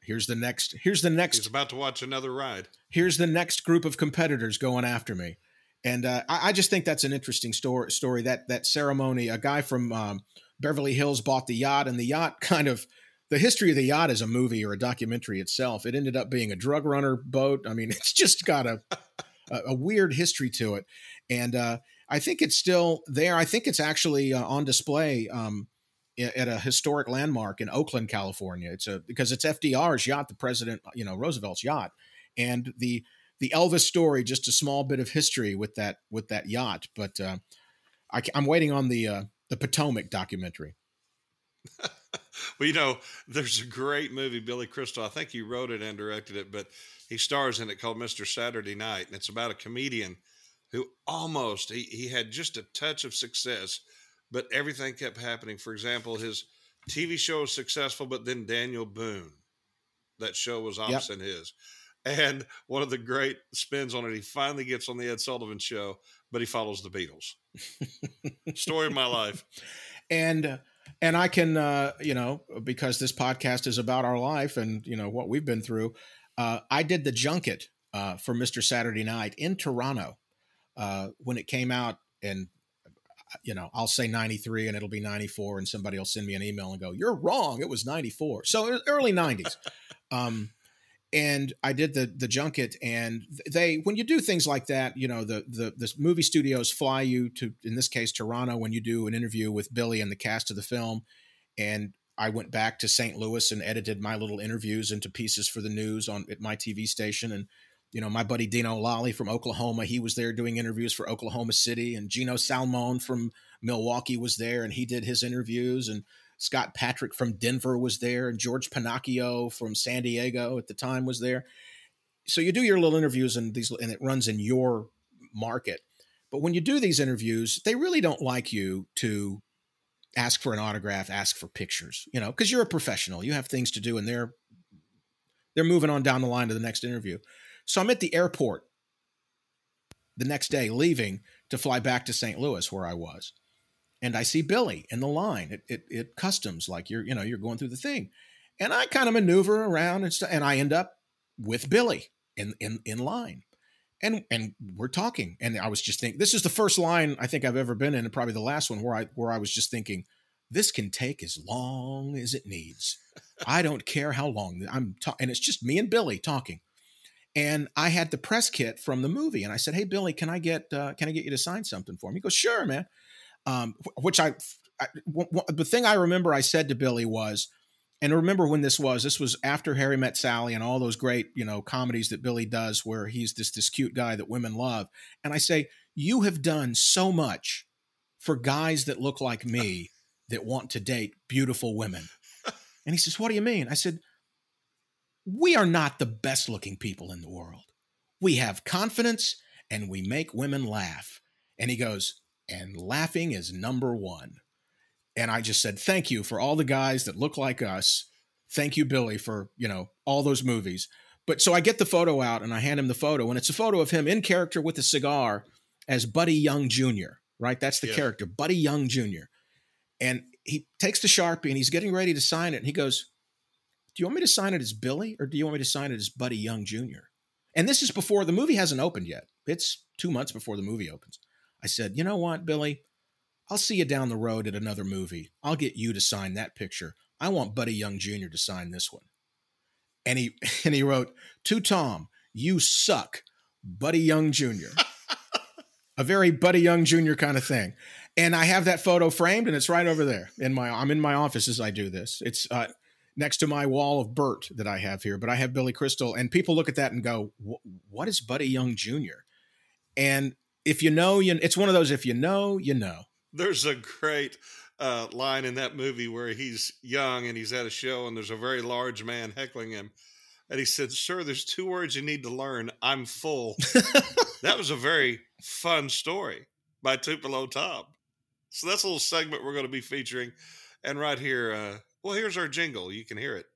Here's the next. Here's the next. He's about to watch another ride. Here's the next group of competitors going after me, and uh, I, I, just think that's an interesting story. Story that that ceremony. A guy from um, Beverly Hills bought the yacht, and the yacht kind of the history of the yacht is a movie or a documentary itself. It ended up being a drug runner boat. I mean, it's just got a a, a weird history to it, and uh, I think it's still there. I think it's actually uh, on display. Um, at a historic landmark in Oakland, California. It's a because it's FDR's yacht, the president, you know, Roosevelt's yacht, and the the Elvis story. Just a small bit of history with that with that yacht, but uh, I, am waiting on the uh, the Potomac documentary. well, you know, there's a great movie, Billy Crystal. I think he wrote it and directed it, but he stars in it called Mr. Saturday Night, and it's about a comedian who almost he, he had just a touch of success but everything kept happening. For example, his TV show was successful, but then Daniel Boone, that show was opposite yep. his. And one of the great spins on it, he finally gets on the Ed Sullivan show, but he follows the Beatles. Story of my life. And and I can uh, you know, because this podcast is about our life and you know what we've been through, uh, I did the junket uh, for Mr. Saturday Night in Toronto uh, when it came out and you know, I'll say 93 and it'll be 94 and somebody will send me an email and go, you're wrong. It was 94. So early 90s. um, and I did the the junket, and they when you do things like that, you know the the the movie studios fly you to in this case Toronto when you do an interview with Billy and the cast of the film, and I went back to St. Louis and edited my little interviews into pieces for the news on at my TV station, and you know, my buddy Dino Lalli from Oklahoma, he was there doing interviews for Oklahoma City, and Gino Salmon from Milwaukee was there, and he did his interviews, and Scott Patrick from Denver was there, and George Pennacchio from San Diego at the time was there. So you do your little interviews, and these, and it runs in your market. But when you do these interviews, they really don't like you to ask for an autograph, ask for pictures, you know, because you're a professional. You have things to do, and they're they're moving on down the line to the next interview. So I'm at the airport the next day, leaving to fly back to St. Louis, where I was. And I see Billy in the line at, at, at customs, like you're, you know, you're going through the thing. And I kind of maneuver around and stuff, and I end up with Billy in, in, in line. And and we're talking. And I was just thinking, this is the first line I think I've ever been in, and probably the last one where I where I was just thinking, this can take as long as it needs. I don't care how long. I'm and it's just me and Billy talking and I had the press kit from the movie, and I said, "Hey, Billy, can I get uh, can I get you to sign something for me?" He goes, "Sure, man." Um, which I, I w- w- the thing I remember I said to Billy was, and remember when this was. This was after Harry Met Sally and all those great you know comedies that Billy does, where he's this this cute guy that women love. And I say, "You have done so much for guys that look like me that want to date beautiful women." And he says, "What do you mean?" I said we are not the best looking people in the world. We have confidence and we make women laugh. And he goes, and laughing is number one. And I just said, thank you for all the guys that look like us. Thank you, Billy, for, you know, all those movies. But so I get the photo out and I hand him the photo, and it's a photo of him in character with a cigar as Buddy Young Jr., right? That's the yeah. character, Buddy Young Jr. And he takes the Sharpie and he's getting ready to sign it. And he goes, do you want me to sign it as Billy or do you want me to sign it as Buddy Young Jr.? And this is before the movie hasn't opened yet. It's two months before the movie opens. I said, you know what, Billy? I'll see you down the road at another movie. I'll get you to sign that picture. I want Buddy Young Jr. to sign this one. And he and he wrote, To Tom, you suck, Buddy Young Jr. a very Buddy Young Jr. kind of thing. And I have that photo framed, and it's right over there in my. I'm in my office as I do this. It's uh, next to my wall of Burt that I have here. But I have Billy Crystal, and people look at that and go, "What is Buddy Young Jr.?" And if you know, you it's one of those. If you know, you know. There's a great uh, line in that movie where he's young and he's at a show, and there's a very large man heckling him, and he said, "Sir, there's two words you need to learn. I'm full." that was a very fun story by Tupelo Tom. So that's a little segment we're going to be featuring. And right here, uh, well, here's our jingle. You can hear it.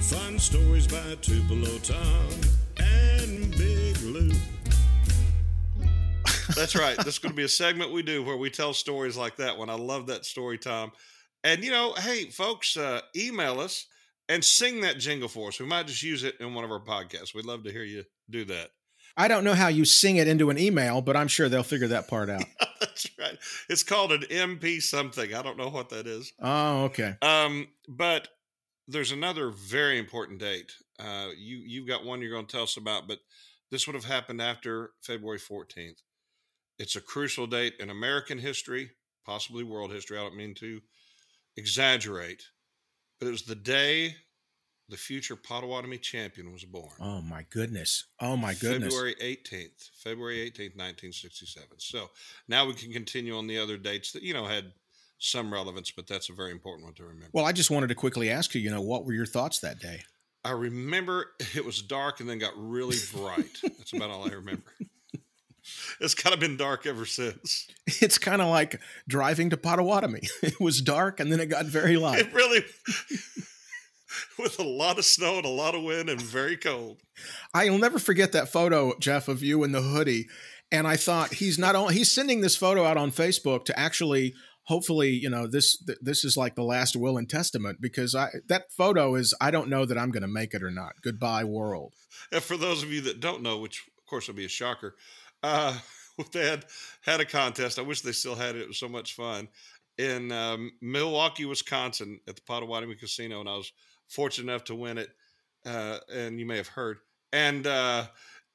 Fun stories by Tupelo Tom and Big Lou. That's right. this is going to be a segment we do where we tell stories like that one. I love that story, Tom. And, you know, hey, folks, uh, email us and sing that jingle for us. We might just use it in one of our podcasts. We'd love to hear you do that. I don't know how you sing it into an email, but I'm sure they'll figure that part out. That's right. It's called an MP something. I don't know what that is. Oh, okay. Um, but there's another very important date. Uh, you you've got one you're going to tell us about, but this would have happened after February 14th. It's a crucial date in American history, possibly world history. I don't mean to exaggerate, but it was the day the future Potawatomi champion was born. Oh my goodness! Oh my goodness! February eighteenth, February eighteenth, nineteen sixty-seven. So now we can continue on the other dates that you know had some relevance, but that's a very important one to remember. Well, I just wanted to quickly ask you. You know, what were your thoughts that day? I remember it was dark and then got really bright. that's about all I remember. It's kind of been dark ever since. It's kind of like driving to Potawatomi. It was dark and then it got very light. It really with a lot of snow and a lot of wind and very cold. I'll never forget that photo, Jeff, of you in the hoodie. And I thought he's not only he's sending this photo out on Facebook to actually hopefully you know this this is like the last will and testament because I that photo is I don't know that I'm going to make it or not. Goodbye world. And for those of you that don't know, which of course will be a shocker, uh, they had had a contest. I wish they still had it. It was so much fun in um, Milwaukee, Wisconsin, at the Potawatomi Casino, and I was fortunate enough to win it. Uh, and you may have heard. And uh,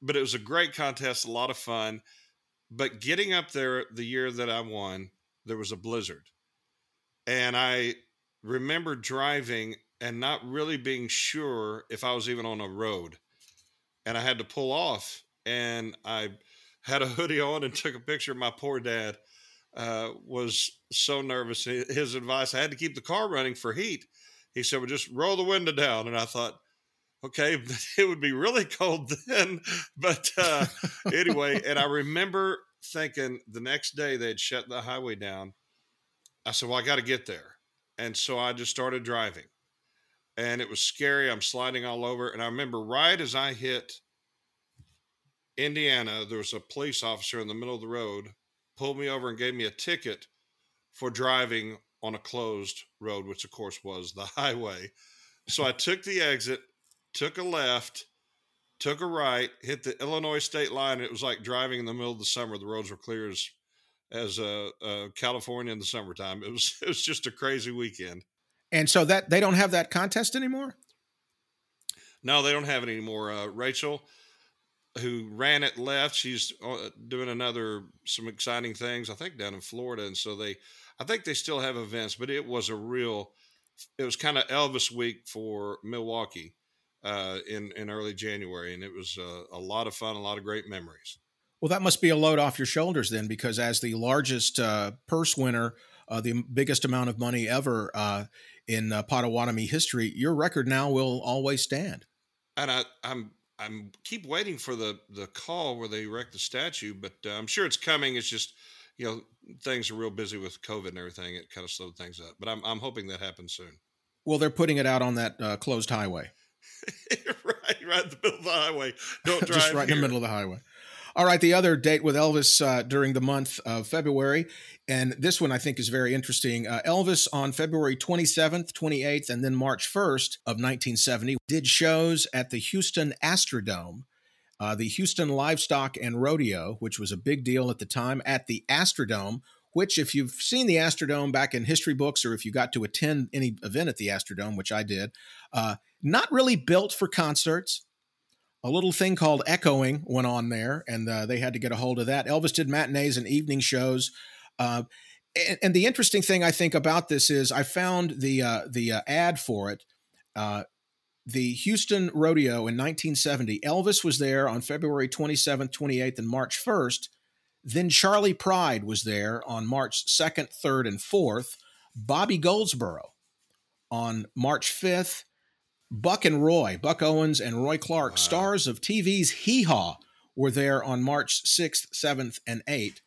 but it was a great contest, a lot of fun. But getting up there the year that I won, there was a blizzard, and I remember driving and not really being sure if I was even on a road, and I had to pull off, and I had a hoodie on and took a picture my poor dad. Uh, was so nervous. His advice: I had to keep the car running for heat he said, well, just roll the window down. And I thought, okay, it would be really cold then. But uh, anyway, and I remember thinking the next day they'd shut the highway down. I said, well, I got to get there. And so I just started driving. And it was scary. I'm sliding all over. And I remember right as I hit Indiana, there was a police officer in the middle of the road, pulled me over and gave me a ticket for driving on a closed road, which of course was the highway. So I took the exit, took a left, took a right, hit the Illinois state line. It was like driving in the middle of the summer. The roads were clear as as uh, uh, California in the summertime. It was it was just a crazy weekend. And so that they don't have that contest anymore. No, they don't have it anymore. Uh, Rachel, who ran it, left. She's uh, doing another some exciting things. I think down in Florida, and so they I think they still have events, but it was a real. It was kind of Elvis week for Milwaukee uh, in in early January, and it was uh, a lot of fun, a lot of great memories. Well, that must be a load off your shoulders then, because as the largest uh, purse winner, uh, the biggest amount of money ever uh, in uh, Potawatomi history, your record now will always stand. And I, I'm I'm keep waiting for the the call where they erect the statue, but uh, I'm sure it's coming. It's just you know things are real busy with COVID and everything. It kind of slowed things up, but I'm I'm hoping that happens soon. Well, they're putting it out on that uh, closed highway. right, right in the middle of the highway. Don't drive. Just right here. in the middle of the highway. All right, the other date with Elvis uh, during the month of February, and this one I think is very interesting. Uh, Elvis on February 27th, 28th, and then March 1st of 1970 did shows at the Houston Astrodome uh, the Houston Livestock and Rodeo, which was a big deal at the time, at the Astrodome, which, if you've seen the Astrodome back in history books or if you got to attend any event at the Astrodome, which I did, uh, not really built for concerts. a little thing called echoing went on there, and uh, they had to get a hold of that. Elvis did matinees and evening shows. Uh, and, and, the interesting thing I think about this is I found the uh, the uh, ad for it. Uh, the Houston Rodeo in 1970. Elvis was there on February 27th, 28th, and March 1st. Then Charley Pride was there on March 2nd, 3rd, and 4th. Bobby Goldsboro on March 5th. Buck and Roy, Buck Owens and Roy Clark, wow. stars of TV's Hee Haw, were there on March 6th, 7th, and 8th.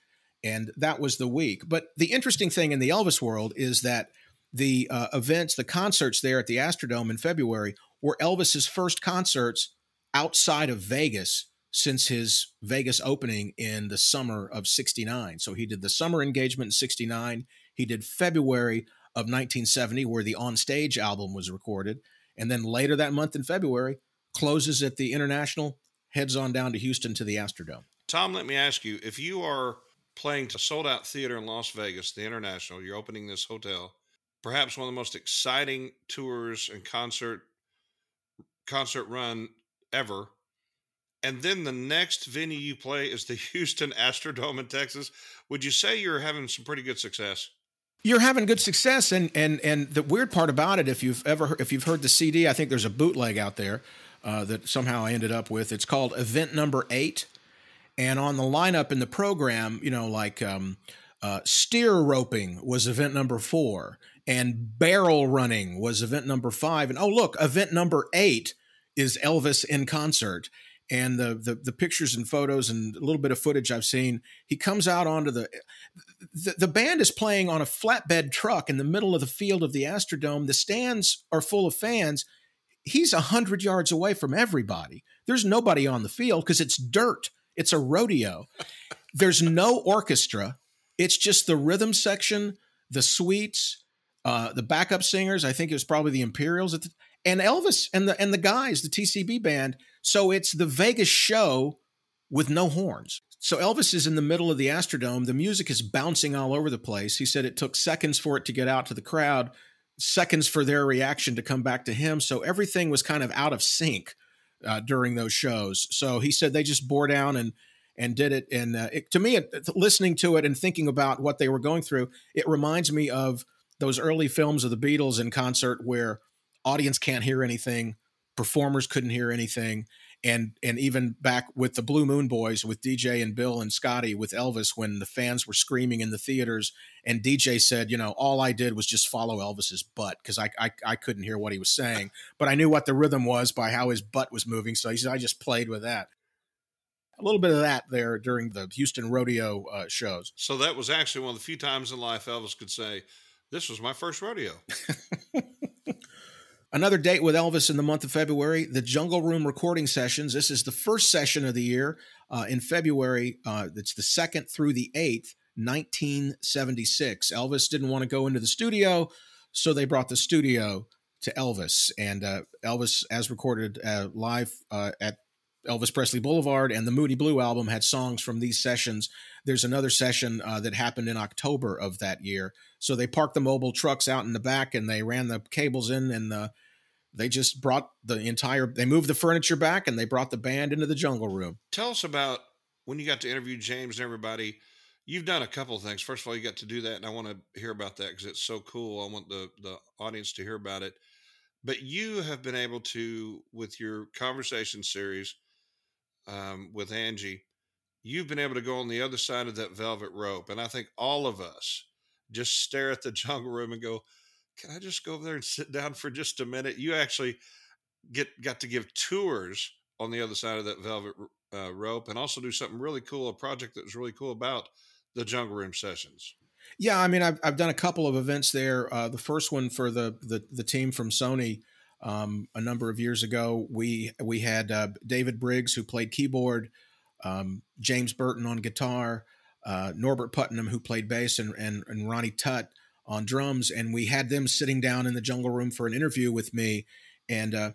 And that was the week. But the interesting thing in the Elvis world is that the uh, events, the concerts there at the Astrodome in February were Elvis's first concerts outside of Vegas since his Vegas opening in the summer of 69. So he did the summer engagement in 69. He did February of 1970, where the On Stage album was recorded. And then later that month in February, closes at the International, heads on down to Houston to the Astrodome. Tom, let me ask you if you are playing to a sold out theater in Las Vegas, the International, you're opening this hotel, perhaps one of the most exciting tours and concert concert run ever. And then the next venue you play is the Houston Astrodome in Texas. Would you say you're having some pretty good success? You're having good success, and and and the weird part about it, if you've ever if you've heard the CD, I think there's a bootleg out there uh, that somehow I ended up with. It's called Event Number Eight, and on the lineup in the program, you know, like um, uh, steer roping was event number four, and barrel running was event number five. And oh, look, event number eight is Elvis in concert. And the, the, the pictures and photos and a little bit of footage I've seen, he comes out onto the, the the band is playing on a flatbed truck in the middle of the field of the Astrodome. The stands are full of fans. He's a hundred yards away from everybody. There's nobody on the field because it's dirt. It's a rodeo. There's no orchestra. It's just the rhythm section, the suites, uh, the backup singers. I think it was probably the Imperials the, and Elvis and the and the guys, the TCB band. So it's the Vegas show with no horns. So Elvis is in the middle of the Astrodome. The music is bouncing all over the place. He said it took seconds for it to get out to the crowd, seconds for their reaction to come back to him. So everything was kind of out of sync uh, during those shows. So he said they just bore down and and did it. And uh, it, to me, it, listening to it and thinking about what they were going through, it reminds me of those early films of the Beatles in concert where audience can't hear anything, performers couldn't hear anything. And, and even back with the Blue Moon Boys with DJ and Bill and Scotty with Elvis when the fans were screaming in the theaters and DJ said, you know, all I did was just follow Elvis's butt because I, I I couldn't hear what he was saying, but I knew what the rhythm was by how his butt was moving. So he said I just played with that a little bit of that there during the Houston rodeo uh, shows. So that was actually one of the few times in life Elvis could say, this was my first rodeo. Another date with Elvis in the month of February, the Jungle Room recording sessions. This is the first session of the year uh, in February. Uh, it's the second through the 8th, 1976. Elvis didn't want to go into the studio, so they brought the studio to Elvis. And uh, Elvis, as recorded uh, live uh, at Elvis Presley Boulevard and the Moody Blue album had songs from these sessions. There's another session uh, that happened in October of that year. So they parked the mobile trucks out in the back and they ran the cables in and uh, they just brought the entire, they moved the furniture back and they brought the band into the jungle room. Tell us about when you got to interview James and everybody. You've done a couple of things. First of all, you got to do that, and I want to hear about that because it's so cool. I want the the audience to hear about it. But you have been able to, with your conversation series, um, with Angie, you've been able to go on the other side of that velvet rope. And I think all of us just stare at the jungle room and go, can I just go over there and sit down for just a minute? You actually get got to give tours on the other side of that velvet uh, rope and also do something really cool, a project that was really cool about the jungle room sessions. Yeah, I mean, I've, I've done a couple of events there. Uh, the first one for the, the, the team from Sony um, a number of years ago. We we had uh, David Briggs who played keyboard, um, James Burton on guitar, uh, Norbert Putnam who played bass, and, and and Ronnie Tutt on drums, and we had them sitting down in the jungle room for an interview with me, and uh,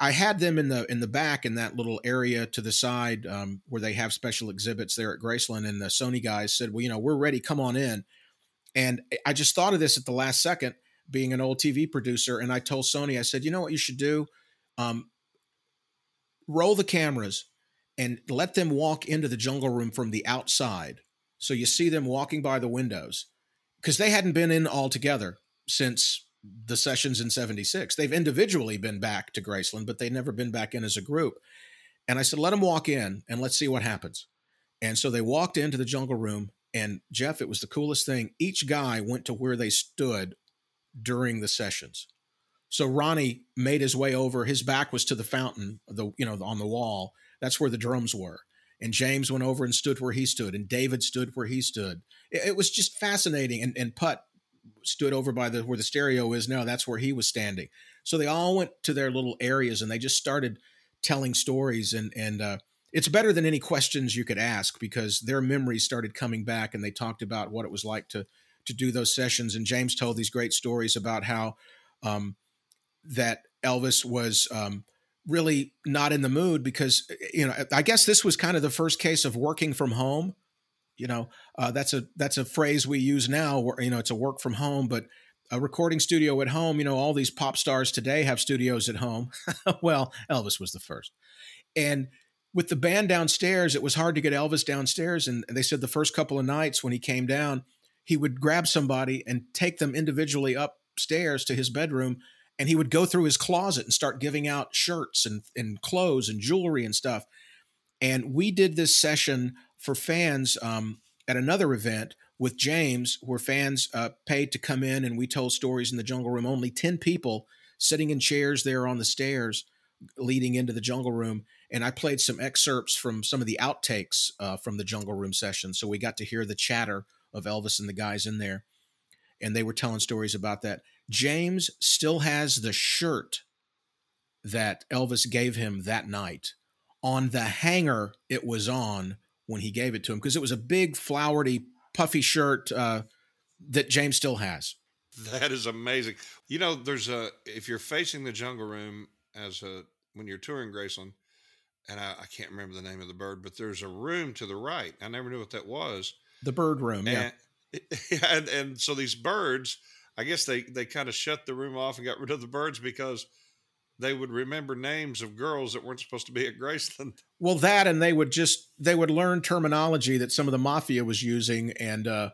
I, had them in the in the back in that little area to the side um, where they have special exhibits there at Graceland, and the Sony guys said, "Well, you know, we're ready. Come on in." And I just thought of this at the last second being an old TV producer, and I told Sony, I said, you know what you should do? Um, roll the cameras and let them walk into the jungle room from the outside. So you see them walking by the windows because they hadn't been in all together since the sessions in 76. They've individually been back to Graceland, but they've never been back in as a group. And I said, let them walk in and let's see what happens. And so they walked into the jungle room. And Jeff, it was the coolest thing. Each guy went to where they stood during the sessions. So Ronnie made his way over. His back was to the fountain, the you know, on the wall. That's where the drums were. And James went over and stood where he stood, and David stood where he stood. It, it was just fascinating. And and Putt stood over by the where the stereo is now. That's where he was standing. So they all went to their little areas and they just started telling stories. And and uh, it's better than any questions you could ask because their memories started coming back, and they talked about what it was like to to do those sessions. And James told these great stories about how um, that Elvis was um, really not in the mood because you know I guess this was kind of the first case of working from home. You know, uh, that's a that's a phrase we use now. Where, you know, it's a work from home, but a recording studio at home. You know, all these pop stars today have studios at home. well, Elvis was the first, and with the band downstairs, it was hard to get Elvis downstairs. And they said the first couple of nights when he came down, he would grab somebody and take them individually upstairs to his bedroom and he would go through his closet and start giving out shirts and, and clothes and jewelry and stuff. And we did this session for fans um, at another event with James, where fans uh, paid to come in and we told stories in the jungle room. Only 10 people sitting in chairs there on the stairs leading into the jungle room. And I played some excerpts from some of the outtakes uh, from the jungle room session. So we got to hear the chatter of Elvis and the guys in there. And they were telling stories about that. James still has the shirt that Elvis gave him that night on the hanger it was on when he gave it to him because it was a big, flowery, puffy shirt uh, that James still has. That is amazing. You know, there's a if you're facing the jungle room as a when you're touring Graceland, and I, I can't remember the name of the bird, but there's a room to the right. I never knew what that was. The bird room, and, yeah. And, and so these birds I guess they they kind of shut the room off and got rid of the birds because they would remember names of girls that weren't supposed to be at Graceland. Well, that and they would just they would learn terminology that some of the mafia was using, and uh,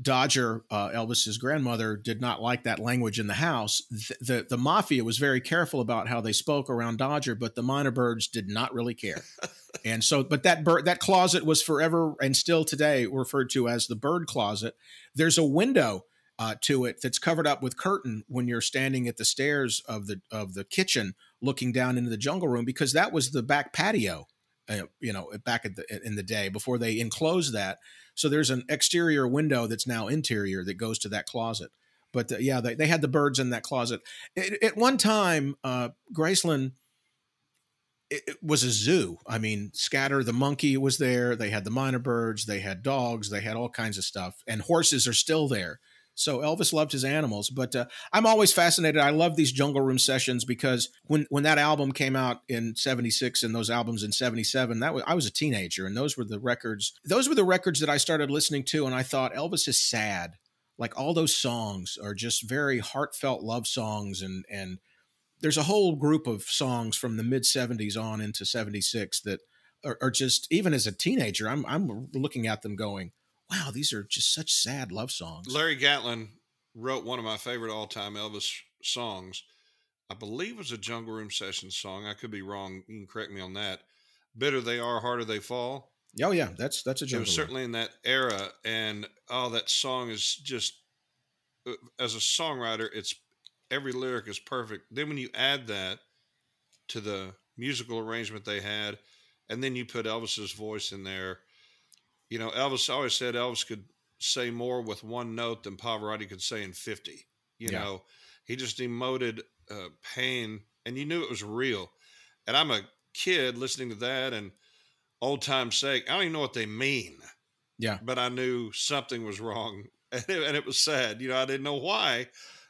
Dodger, uh, Elvis's grandmother, did not like that language in the house. The, the, the mafia was very careful about how they spoke around Dodger, but the mynah birds did not really care. and so, but that bird that closet was forever and still today referred to as the bird closet. There's a window uh, to it that's covered up with curtain when you're standing at the stairs of the of the kitchen looking down into the jungle room because that was the back patio uh, you know back at the, in the day before they enclosed that so there's an exterior window that's now interior that goes to that closet but uh, yeah they, they had the birds in that closet it, at one time uh, graceland it, it was a zoo. I mean, Scatter the monkey was there. They had the mynah birds. They had dogs. They had all kinds of stuff. And horses are still there. So Elvis loved his animals, but uh, I'm always fascinated. I love these jungle room sessions because when when that album came out in '76 and those albums in '77, that was I was a teenager, and those were the records. Those were the records that I started listening to, and I thought Elvis is sad. Like all those songs are just very heartfelt love songs, and and there's a whole group of songs from the mid '70s on into '76 that are, are just even as a teenager, I'm I'm looking at them going wow, these are just such sad love songs. Larry Gatlin wrote one of my favorite all time Elvis songs. I believe it was a Jungle Room Session song. I could be wrong. You can correct me on that. Bitter they are, harder they fall. Oh yeah, that's that's a jungle. It was certainly in that era, and oh, that song is just uh, as a songwriter, it's every lyric is perfect. Then when you add that to the musical arrangement they had, and then you put Elvis's voice in there, you know, Elvis always said Elvis could say more with one note than Pavarotti could say in 50. You yeah. know, he just emoted uh, pain and you knew it was real. And I'm a kid listening to that and old time's sake, I don't even know what they mean. Yeah. But I knew something was wrong and it, and it was sad. You know, I didn't know why.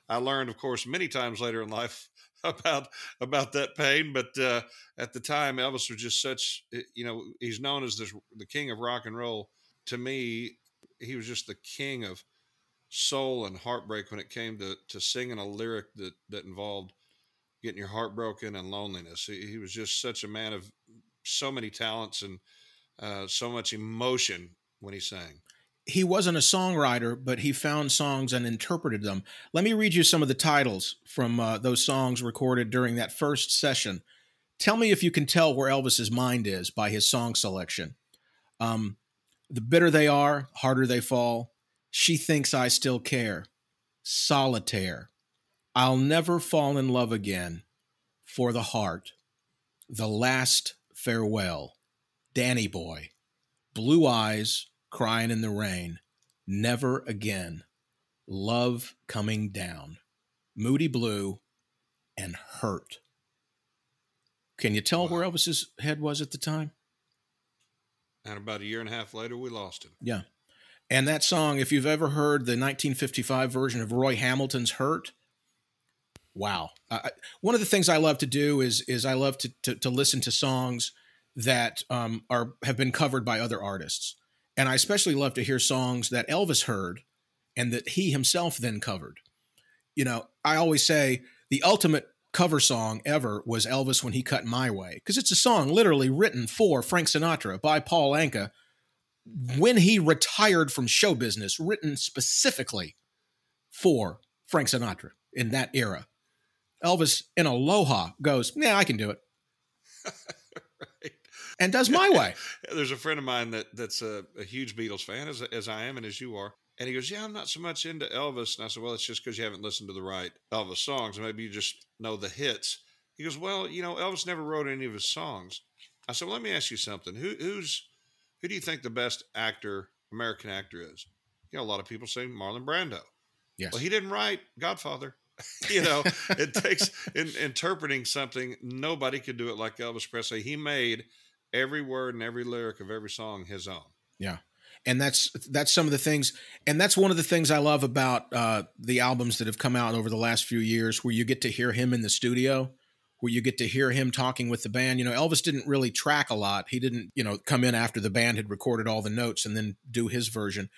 I learned, of course, many times later in life about about that pain. But uh, at the time, Elvis was just such eh, you know he's known as this, the king of rock and roll. To me, he was just the king of soul and heartbreak when it came to to singing a lyric that that involved getting your heart broken and loneliness. He, he was just such a man of so many talents and uh, so much emotion when he sang. He wasn't a songwriter, but he found songs and interpreted them. Let me read you some of the titles from uh, those songs recorded during that first session. Tell me if you can tell where Elvis's mind is by his song selection. Um, the bitter they are, harder they fall. She thinks I still care. Solitaire. I'll never fall in love again. For the heart. The last farewell. Danny boy. Blue eyes crying in the rain. Never again. Love coming down. Moody blue and hurt. Can you tell where Elvis's head was at the time? And about a year and a half later, we lost him. Yeah. And that song, if you've ever heard the 1955 version of Roy Hamilton's "Hurt," wow! I, one of the things I love to do is is I love to to, to listen to songs that um, are have been covered by other artists, and I especially love to hear songs that Elvis heard and that he himself then covered. You know, I always say the ultimate cover song ever was Elvis when he cut My Way because it's a song literally written for Frank Sinatra by Paul Anka when he retired from show business, written specifically for Frank Sinatra in that era. Elvis in Aloha goes, Yeah, I can do it. And does my way. There's a friend of mine that that's a, a huge Beatles fan, as, as I am and as you are. And he goes, Yeah, I'm not so much into Elvis. And I said, Well, it's just because you haven't listened to the right Elvis songs. Maybe you just know the hits. He goes, Well, you know, Elvis never wrote any of his songs. I said, well, Let me ask you something. Who, who's who do you think the best actor, American actor, is? You know, a lot of people say Marlon Brando. Yes. Well, he didn't write Godfather. you know, it takes in interpreting something. Nobody could do it like Elvis Presley. He made every word and every lyric of every song his own. Yeah. And that's that's some of the things, and that's one of the things I love about uh, the albums that have come out over the last few years, where you get to hear him in the studio where you get to hear him talking with the band. You know, Elvis didn't really track a lot. He didn't, you know, come in after the band had recorded all the notes and then do his version.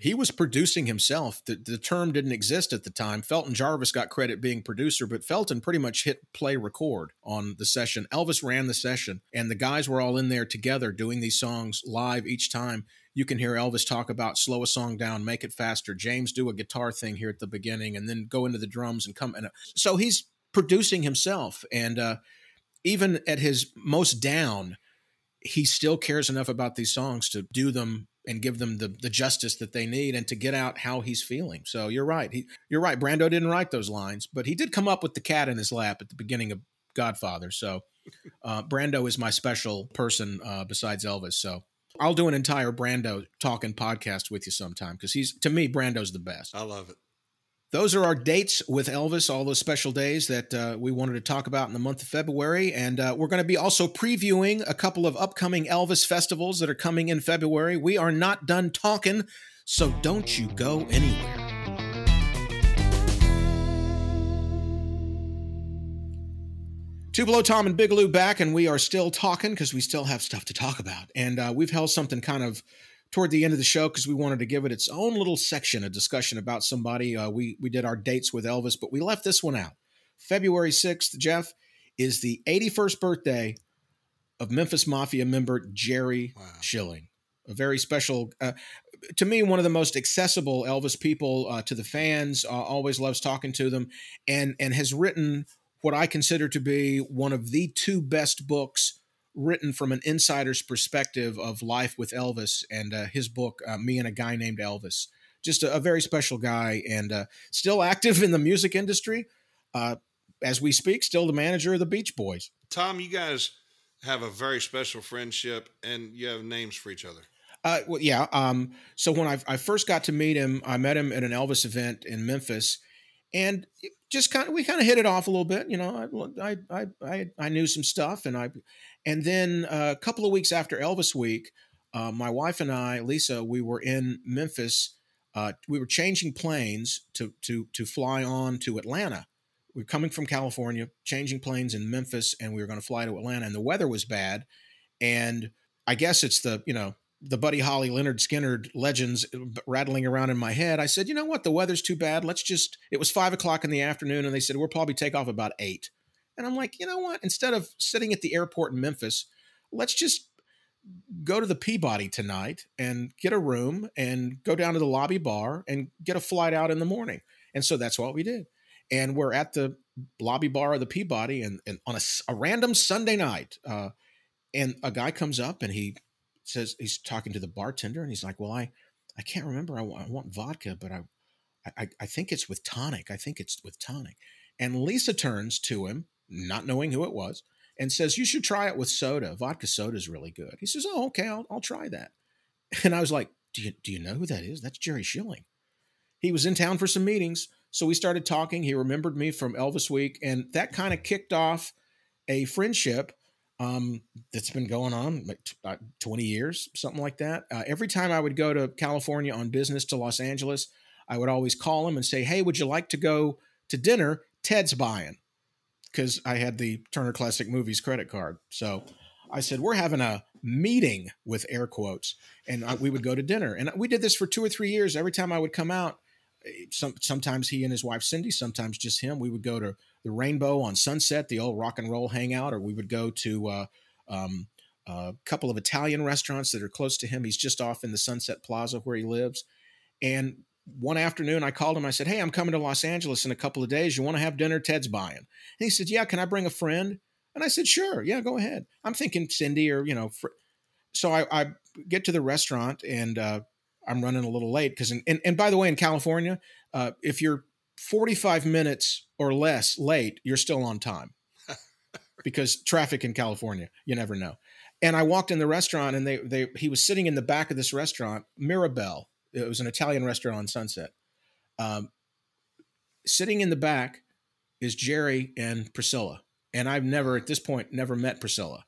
He was producing himself. The, the term didn't exist at the time. Felton Jarvis got credit being producer, but Felton pretty much hit play record on the session. Elvis ran the session, and the guys were all in there together doing these songs live each time. You can hear Elvis talk about slow a song down, make it faster. James do a guitar thing here at the beginning, and then go into the drums and come. And so he's producing himself. And uh, even at his most down, he still cares enough about these songs to do them and give them the, the justice that they need and to get out how he's feeling. So you're right. He, you're right. Brando didn't write those lines, but he did come up with the cat in his lap at the beginning of Godfather. So uh, Brando is my special person uh, besides Elvis. So I'll do an entire Brando talking podcast with you sometime because he's to me Brando's the best. I love it those are our dates with Elvis, all those special days that uh, we wanted to talk about in the month of February. And uh, we're going to be also previewing a couple of upcoming Elvis festivals that are coming in February. We are not done talking, so don't you go anywhere. Tupelo, Tom, and Big Lou back, and we are still talking because we still have stuff to talk about. And uh, we've held something kind of toward the end of the show because we wanted to give it its own little section, a discussion about somebody. Uh, we we did our dates with Elvis, but we left this one out. February sixth, Jeff, is the 81st birthday of Memphis Mafia member Jerry wow. Schilling. A very special, uh, to me, one of the most accessible Elvis people uh, to the fans. Uh, always loves talking to them, and and has written what I consider to be one of the two best books written from an insider's perspective of life with Elvis and uh, his book, uh, Me and a Guy Named Elvis. Just a, a very special guy and uh, still active in the music industry. Uh, as we speak, still the manager of the Beach Boys. Tom, you guys have a very special friendship and you have names for each other. Uh, well, yeah. Um, so when I, I first got to meet him, I met him at an Elvis event in Memphis, and just kind of we kind of hit it off a little bit. You know, I I I I knew some stuff, and I and then uh, a couple of weeks after Elvis Week, uh, my wife and I, Lisa, we were in Memphis. Uh, we were changing planes to to to fly on to Atlanta. We are coming from California, changing planes in Memphis, and we were going to fly to Atlanta. And the weather was bad, and I guess it's the you know the Buddy Holly, Lynyrd Skynyrd legends uh, rattling around in my head. I said, you know what, the weather's too bad. Let's just. It was five o'clock in the afternoon, and they said we'll probably take off about eight And I'm like, you know what? Instead of sitting at the airport in Memphis, let's just go to the Peabody tonight and get a room and go down to the lobby bar and get a flight out in the morning. And so that's what we did. And we're at the lobby bar of the Peabody and, and on a, a random Sunday night. Uh, and a guy comes up and he says, he's talking to the bartender and he's like, well, I, I can't remember. I want, want vodka, but I, I, I think it's with tonic. I think it's with tonic. And Lisa turns to him, not knowing who it was, and says, You should try it with soda. Vodka soda is really good. He says, Oh, okay, I'll, I'll try that. And I was like, do you, do you know who that is? That's Jerry Schilling. He was in town for some meetings. So we started talking. He remembered me from Elvis Week. And that kind of kicked off a friendship um, that's been going on like uh, 20 years, something like that. Uh, every time I would go to California on business to Los Angeles, I would always call him and say, Hey, would you like to go to dinner? Ted's buying because I had the Turner Classic Movies credit card. So I said, We're having a meeting with air quotes, and I, we would go to dinner. And we did this for two or three years. Every time I would come out, eh, some, sometimes he and his wife Cindy, sometimes just him. We would go to the Rainbow on Sunset, the old rock and roll hangout, or we would go to uh, um, a couple of Italian restaurants that are close to him. He's just off in the Sunset Plaza where he lives. And one afternoon I called him. I said, Hey, I'm coming to Los Angeles in a couple of days. You want to have dinner? Ted's buying. And he said, Yeah, can I bring a friend? And I said, Sure. Yeah, go ahead. I'm thinking Cindy or, you know, fr-. so I, I, get to the restaurant and uh, I'm running a little late because, and, and by the way, in California, uh, if you're 45 minutes or less late, you're still on time because traffic in California, you never know. And I walked in the restaurant and they, they, he was sitting in the back of this restaurant, Mirabelle it was an Italian restaurant on Sunset. Um, sitting in the back is Jerry and Priscilla. And I've never, at this point, never met Priscilla.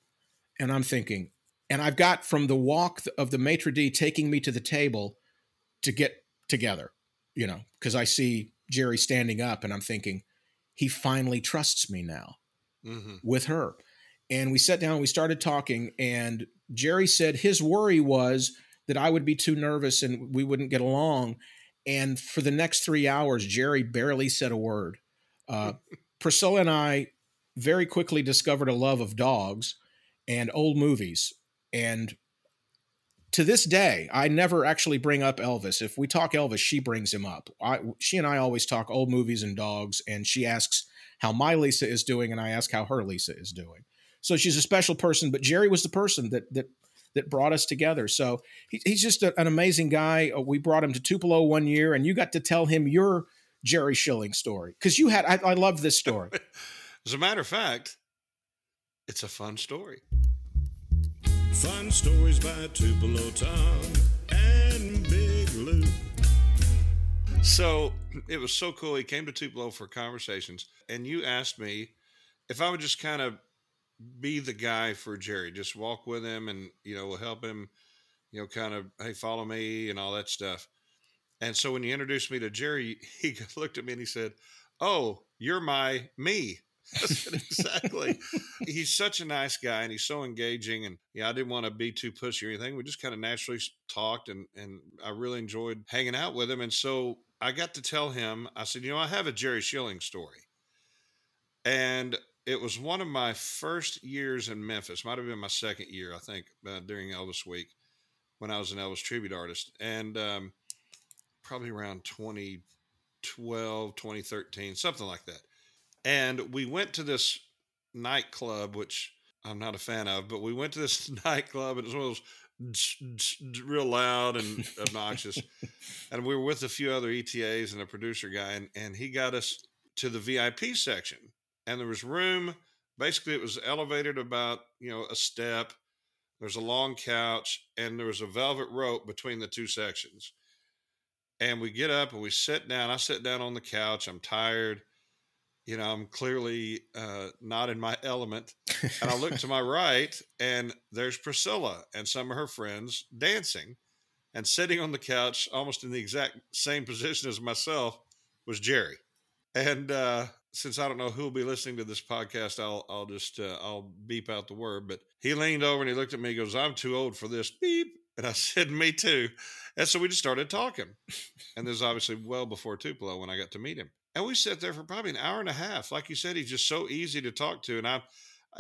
And I'm thinking, and I've got from the walk of the maitre d' taking me to the table to get together, you know, because I see Jerry standing up and I'm thinking, he finally trusts me now mm-hmm. with her. And we sat down, we started talking, and Jerry said his worry was that I would be too nervous and we wouldn't get along. And for the next three hours, Jerry barely said a word. Uh, Priscilla and I very quickly discovered a love of dogs and old movies. And to this day, I never actually bring up Elvis. If we talk Elvis, she brings him up. I, she and I always talk old movies and dogs, and she asks how my Lisa is doing, and I ask how her Lisa is doing. So she's a special person. But Jerry was the person that that that brought us together. So he, he's just a, an amazing guy. Uh, we brought him to Tupelo one year, and you got to tell him your Jerry Schilling story because you had. I, I love this story. As a matter of fact, it's a fun story. Fun stories by Tupelo Tom and Big Lou. So it was so cool. He came to Tupelo for conversations, and you asked me if I would just kind of be the guy for Jerry. Just walk with him and, you know, we'll help him, you know, kind of, hey, follow me and all that stuff. And so when you introduced me to Jerry, he looked at me and he said, Oh, you're my me. exactly. he's such a nice guy and he's so engaging. And yeah, I didn't want to be too pushy or anything. We just kind of naturally talked and, and I really enjoyed hanging out with him. And so I got to tell him, I said, you know, I have a Jerry Schilling story. And it was one of my first years in Memphis. Might have been my second year, I think, uh, during Elvis Week when I was an Elvis tribute artist, and um, probably around 2012, 2013, something like that. And we went to this nightclub, which I'm not a fan of, but we went to this nightclub, and it was one of those real loud and obnoxious. and we were with a few other ETAs and a producer guy, and, and he got us to the VIP section and there was room. Basically, it was elevated about you know a step. There's a long couch, and there was a velvet rope between the two sections. And we get up and we sit down. I sit down on the couch. I'm tired. You know, I'm clearly uh, not in my element. And I look to my right, and there's Priscilla and some of her friends dancing. And sitting on the couch, almost in the exact same position as myself, was Jerry. And uh, since I don't know who will be listening to this podcast, I'll I'll just uh, I'll beep out the word. But he leaned over and he looked at me. He goes, "I'm too old for this." Beep. And I said, Me too. And so we just started talking. And this is obviously well before Tupelo when I got to meet him. And we sat there for probably an hour and a half. Like you said, he's just so easy to talk to. And I,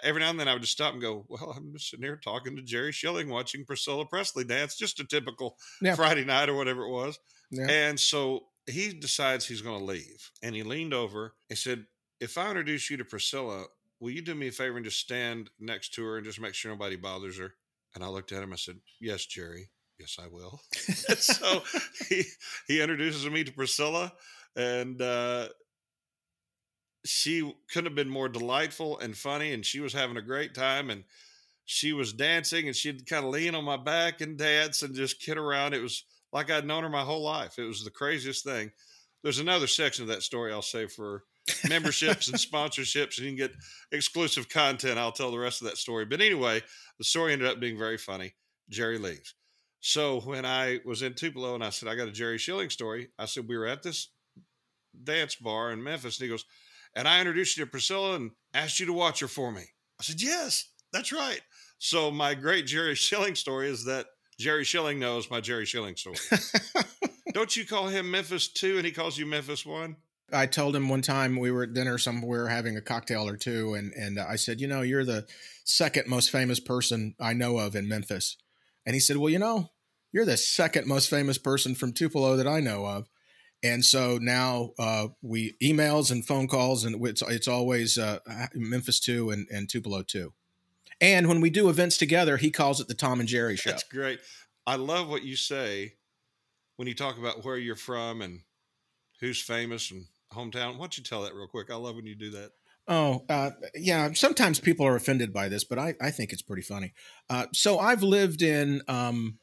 every now and then, I would just stop and go, "Well, I'm just sitting here talking to Jerry Schilling, watching Priscilla Presley dance, just a typical Yeah. Friday night or whatever it was." Yeah. And so he decides he's going to leave, and he leaned over and said, "If I introduce you to Priscilla, will you do me a favor and just stand next to her and just make sure nobody bothers her?" And I looked at him. I said, "Yes, Jerry. Yes, I will." So he he introduces me to Priscilla, and uh, she couldn't have been more delightful and funny, and she was having a great time, and she was dancing, and she'd kind of lean on my back and dance and just kid around. It was like I'd known her my whole life. It was the craziest thing. There's another section of that story I'll say for memberships and sponsorships, and you can get exclusive content. I'll tell the rest of that story. But anyway, the story ended up being very funny. Jerry leaves. So when I was in Tupelo and I said, I got a Jerry Schilling story, I said, we were at this dance bar in Memphis. And he goes, and I introduced you to Priscilla and asked you to watch her for me. I said, yes, that's right. So my great Jerry Schilling story is that Jerry Schilling knows my Jerry Schilling story. Don't you call him Memphis two and he calls you Memphis one? I told him one time we were at dinner somewhere having a cocktail or two, and and I said, you know, you're the second most famous person I know of in Memphis, and he said, well, you know, you're the second most famous person from Tupelo that I know of, and so now uh, we emails and phone calls, and it's it's always uh, Memphis two and and Tupelo two, and when we do events together, he calls it the Tom and Jerry show. That's great. I love what you say when you talk about where you're from and who's famous and hometown. Why don't you tell that real quick? I love when you do that. Oh, uh, yeah. Sometimes people are offended by this, but I, I think it's pretty funny. Uh, so I've lived in, um,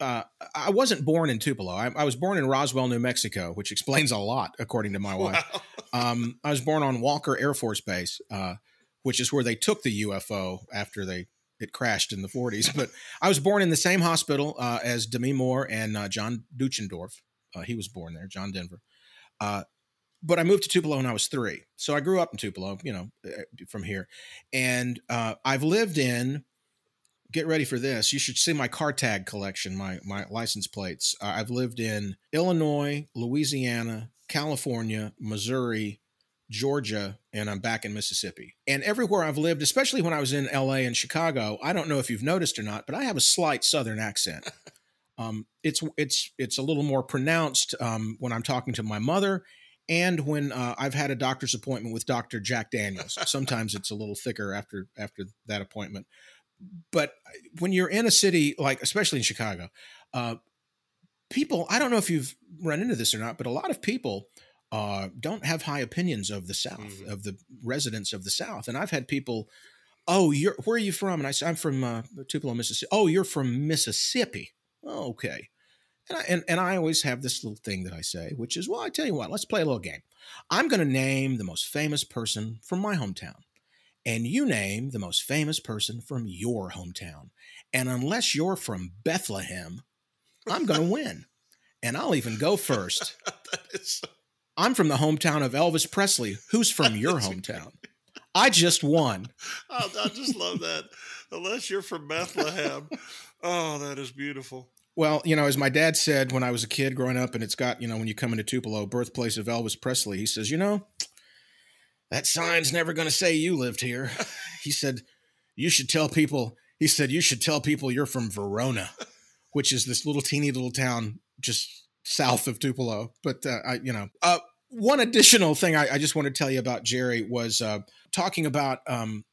uh, I wasn't born in Tupelo. I, I was born in Roswell, New Mexico, which explains a lot, according to my wife. Wow. Um, I was born on Walker Air Force Base, uh, which is where they took the UFO after they it crashed in the 40s. But I was born in the same hospital uh, as Demi Moore and uh, John Deutschendorf. Uh, he was born there, John Denver. Uh, but I moved to Tupelo when I was three. So I grew up in Tupelo, you know, uh, from here. And uh, I've lived in, get ready for this. You should see my car tag collection, my, my license plates. Uh, I've lived in Illinois, Louisiana, California, Missouri, Georgia, and I'm back in Mississippi. And everywhere I've lived, especially when I was in LA and Chicago, I don't know if you've noticed or not, but I have a slight Southern accent. Um, it's it's it's a little more pronounced um, when I'm talking to my mother, and when uh, I've had a doctor's appointment with Doctor Jack Daniels. Sometimes it's a little thicker after after that appointment. But when you're in a city like, especially in Chicago, uh, people I don't know if you've run into this or not, but a lot of people uh, don't have high opinions of the South, Mhm. of the residents of the South. And I've had people, oh, you're where are you from? And I said, I'm from uh, Tupelo, Mississippi. Oh, you're from Mississippi. Oh, okay. And I, and, and I always have this little thing that I say, which is, well, I tell you what, let's play a little game. I'm going to name the most famous person from my hometown, and you name the most famous person from your hometown. And unless you're from Bethlehem, I'm going to win. And I'll even go first. so I'm from the hometown of Elvis Presley. Who's from your hometown? I just won. I, I just love that. Unless you're from Bethlehem. Oh, that is beautiful. Well, you know, as my dad said when I was a kid growing up, and it's got, you know, when you come into Tupelo, birthplace of Elvis Presley, he says, you know, that sign's never going to say you lived here. He said, you should tell people, he said, you should tell people you're from Verona, which is this little teeny little town just south of Tupelo. But, uh, I, you know, uh, one additional thing I, I just want to tell you about Jerry was uh, talking about um,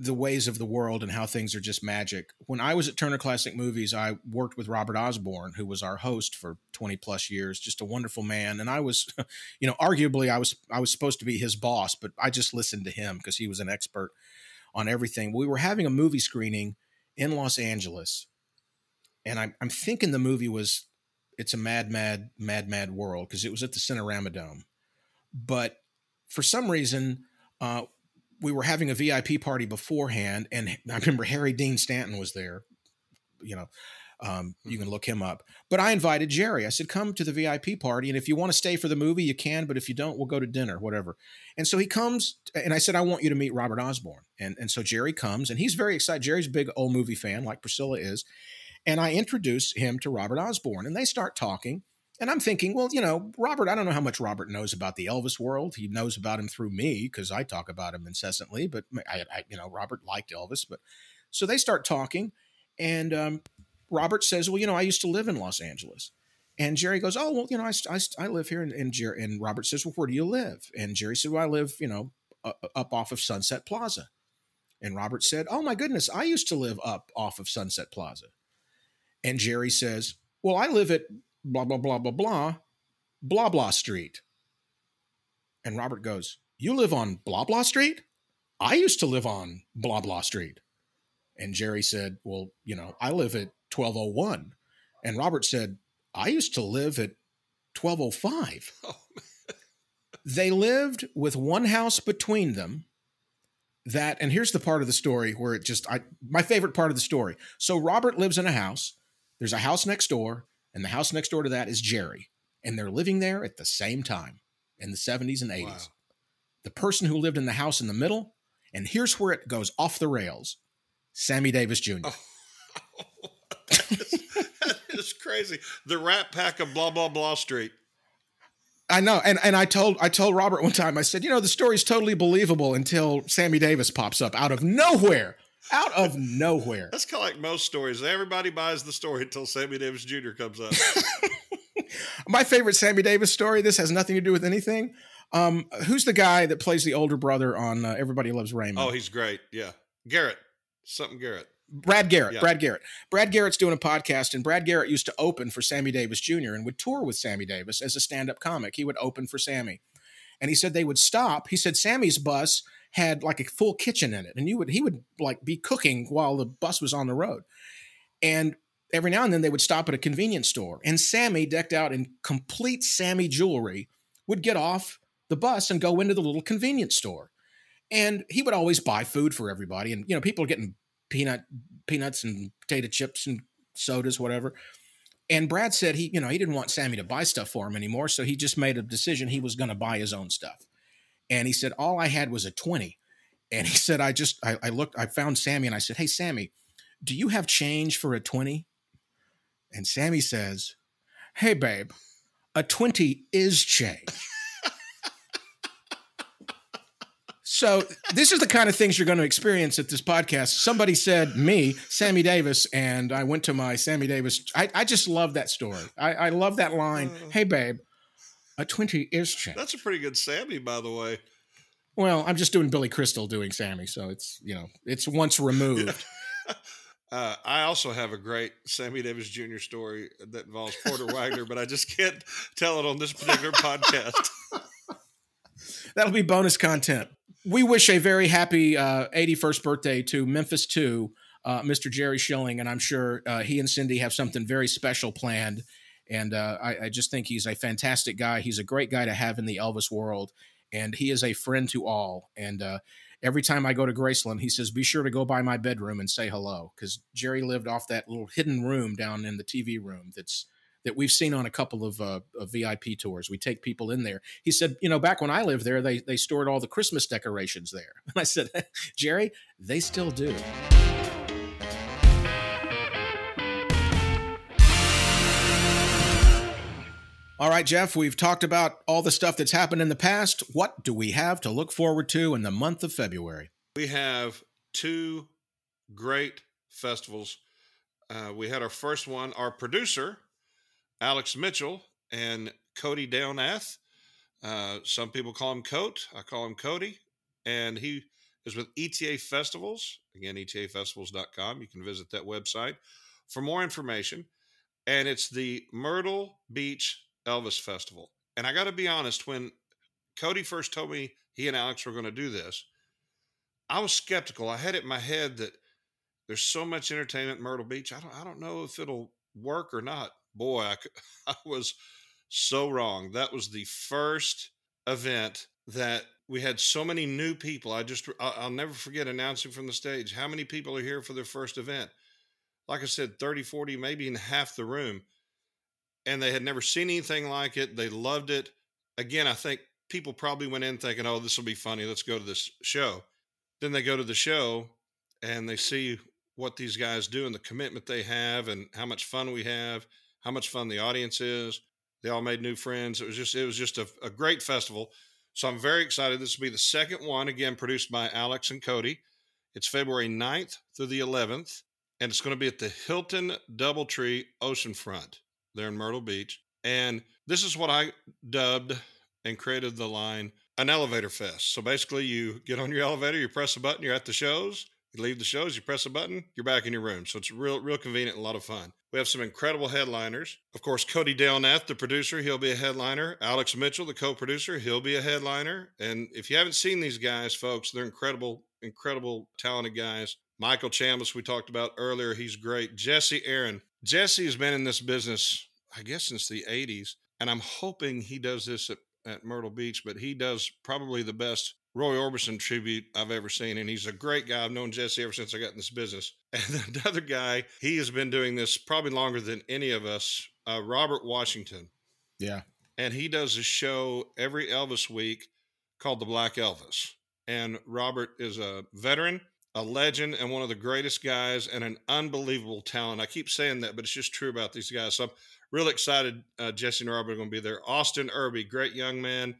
the ways of the world and how things are just magic. When I was at Turner Classic Movies, I worked with Robert Osborne, who was our host for 20 plus years, just a wonderful man. And I was, you know, arguably I was I was supposed to be his boss, but I just listened to him because he was an expert on everything. We were having a movie screening in Los Angeles, and I'm I'm thinking the movie was it's a mad, mad, mad, mad world because it was at the Cinerama Dome. But for some reason, uh, we were having a VIP party beforehand, and I remember Harry Dean Stanton was there. You know, um, you can look him up. But I invited Jerry. I said, "Come to the VIP party, and if you want to stay for the movie, you can. But if you don't, we'll go to dinner, whatever." And so he comes, and I said, "I want you to meet Robert Osborne." And and so Jerry comes, and he's very excited. Jerry's a big old movie fan, like Priscilla is. And I introduce him to Robert Osborne, and they start talking. And I'm thinking, well, you know, Robert, I don't know how much Robert knows about the Elvis world. He knows about him through me because I talk about him incessantly. But I, I, you know, Robert liked Elvis. But so they start talking, and um, Robert says, well, you know, I used to live in Los Angeles. And Jerry goes, oh, well, you know, I, I, I live here. And, and, Jerry, and Robert says, well, where do you live? And Jerry said, well, I live, you know, up off of Sunset Plaza. And Robert said, oh, my goodness, I used to live up off of Sunset Plaza. And Jerry says, well, I live at blah, blah, blah, blah, blah, blah, blah street. And Robert goes, You live on blah, blah street? I used to live on blah, blah street. And Jerry said, Well, you know, I live at 1201. And Robert said, I used to live at 1205. Oh, oh they lived with one house between them. That, and here's the part of the story where it just, I, my favorite part of the story. So Robert lives in a house. There's a house next door and the house next door to that is Jerry. And they're living there at the same time in the 70s and 80s. Wow. The person who lived in the house in the middle, and here's where it goes off the rails Sammy Davis Jr. Oh, that, is, that is crazy. The rat pack of blah, blah, blah street. I know, and and I told I told Robert one time. I said, you know, the story's totally believable until Sammy Davis pops up out of nowhere out of nowhere. That's kind of like most stories. Everybody buys the story until Sammy Davis Jr. comes up. My favorite Sammy Davis story. This has nothing to do with anything. Um, who's the guy that plays the older brother on uh, Everybody Loves Raymond? Oh, he's great. Yeah, Garrett, something Garrett. Brad Garrett. Yeah. Brad Garrett. Brad Garrett's doing a podcast, and Brad Garrett used to open for Sammy Davis Jr. and would tour with Sammy Davis as a stand-up comic. He would open for Sammy, and he said they would stop. He said Sammy's bus had like a full kitchen in it, and you would he would like be cooking while the bus was on the road, and every now and then they would stop at a convenience store, and Sammy, decked out in complete Sammy jewelry, would get off the bus and go into the little convenience store, and he would always buy food for everybody, and you know people are getting peanut peanuts and potato chips and sodas, whatever. And Brad said he, you know, he didn't want Sammy to buy stuff for him anymore, so he just made a decision he was going to buy his own stuff. And he said, All I had was a 20. And he said, I just, I, I looked, I found Sammy and I said, Hey, Sammy, do you have change for a 20? And Sammy says, Hey, babe, a 20 is change. so this is the kind of things you're going to experience at this podcast. Somebody said me, Sammy Davis, and I went to my Sammy Davis. I, I just love that story. I, I love that line. Uh. Hey, babe, a 20 is change. That's a pretty good Sammy, by the way. Well, I'm just doing Billy Crystal doing Sammy, so it's you know it's once removed. uh, I also have a great Sammy Davis Jr. story that involves Porter Wagoner, but I just can't tell it on this particular podcast. That'll be bonus content. We wish a very happy uh, 81st birthday to Memphis 2, uh, Mr. Jerry Schilling, and I'm sure uh, he and Cindy have something very special planned and uh, I, I, just think he's a fantastic guy. He's a great guy to have in the Elvis world, and he is a friend to all. And uh, every time I go to Graceland, he says, "Be sure to go by my bedroom and say hello," because Jerry lived off that little hidden room down in the TV room. That's that we've seen on a couple of, uh, of VIP tours. We take people in there. He said, you know, back when I lived there, they they stored all the Christmas decorations there. And I said, Jerry, they still do. All right, Jeff, we've talked about all the stuff that's happened in the past. What do we have to look forward to in the month of February? We have two great festivals. Uh, we had our first one, our producer, Alex Mitchell, and Cody Delnath. Uh, some people call him Coat. I call him Cody. And he is with ETA Festivals. Again, etafestivals.com. You can visit that website for more information. And it's the Myrtle Beach Elvis Festival. And I got to be honest, when Cody first told me he and Alex were going to do this, I was skeptical. I had it in my head that there's so much entertainment in Myrtle Beach. I don't, I don't know if it'll work or not. Boy, I, I was so wrong. That was the first event that we had so many new people. I just, I'll never forget announcing from the stage how many people are here for their first event. Like I said, 30, 40, maybe in half the room and they had never seen anything like it. They loved it. Again, I think people probably went in thinking, oh, this will be funny. Let's go to this show. Then they go to the show and they see what these guys do and the commitment they have and how much fun we have, how much fun the audience is. They all made new friends. It was just it was just a, a great festival. So I'm very excited. This will be the second one, again, produced by Alex and Cody. It's February 9th through the 11th, and it's going to be at the Hilton Doubletree Oceanfront there in Myrtle Beach. And this is what I dubbed and created the line an elevator fest. So basically, you get on your elevator, you press a button, you're at the shows. You leave the shows, you press a button, you're back in your room. So it's real, real convenient and a lot of fun. We have some incredible headliners. Of course, Cody Delnath, the producer, he'll be a headliner. Alex Mitchell, the co-producer, he'll be a headliner. And if you haven't seen these guys, folks, they're incredible, incredible, talented guys. Michael Chambliss, we talked about earlier, he's great. Jesse Aaron. Jesse has been in this business, I guess, since the 80s. And I'm hoping he does this at, at Myrtle Beach, but he does probably the best Roy Orbison tribute I've ever seen. And he's a great guy. I've known Jesse ever since I got in this business. And another guy, he has been doing this probably longer than any of us, uh, Robert Washington. Yeah. And he does a show every Elvis week called The Black Elvis. And Robert is a veteran, a legend, and one of the greatest guys and an unbelievable talent. I keep saying that, but it's just true about these guys. So I'm really excited. Uh, Jesse and Robert are going to be there. Austin Irby, great young man,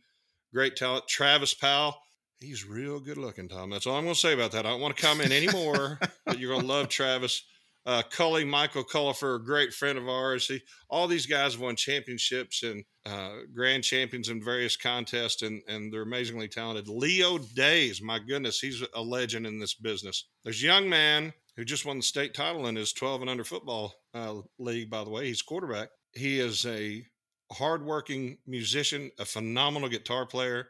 great talent. Travis Powell He's real good looking, Tom. That's all I'm going to say about that. I don't want to comment anymore, but you're going to love Travis. Uh, Cully, Michael Cullifer, a great friend of ours. He, all these guys have won championships and uh, grand champions in various contests, and, and they're amazingly talented. Leo Days, my goodness, he's a legend in this business. There's a young man who just won the state title in his 12 and under football uh, league, by the way. He's quarterback. He is a hardworking musician, a phenomenal guitar player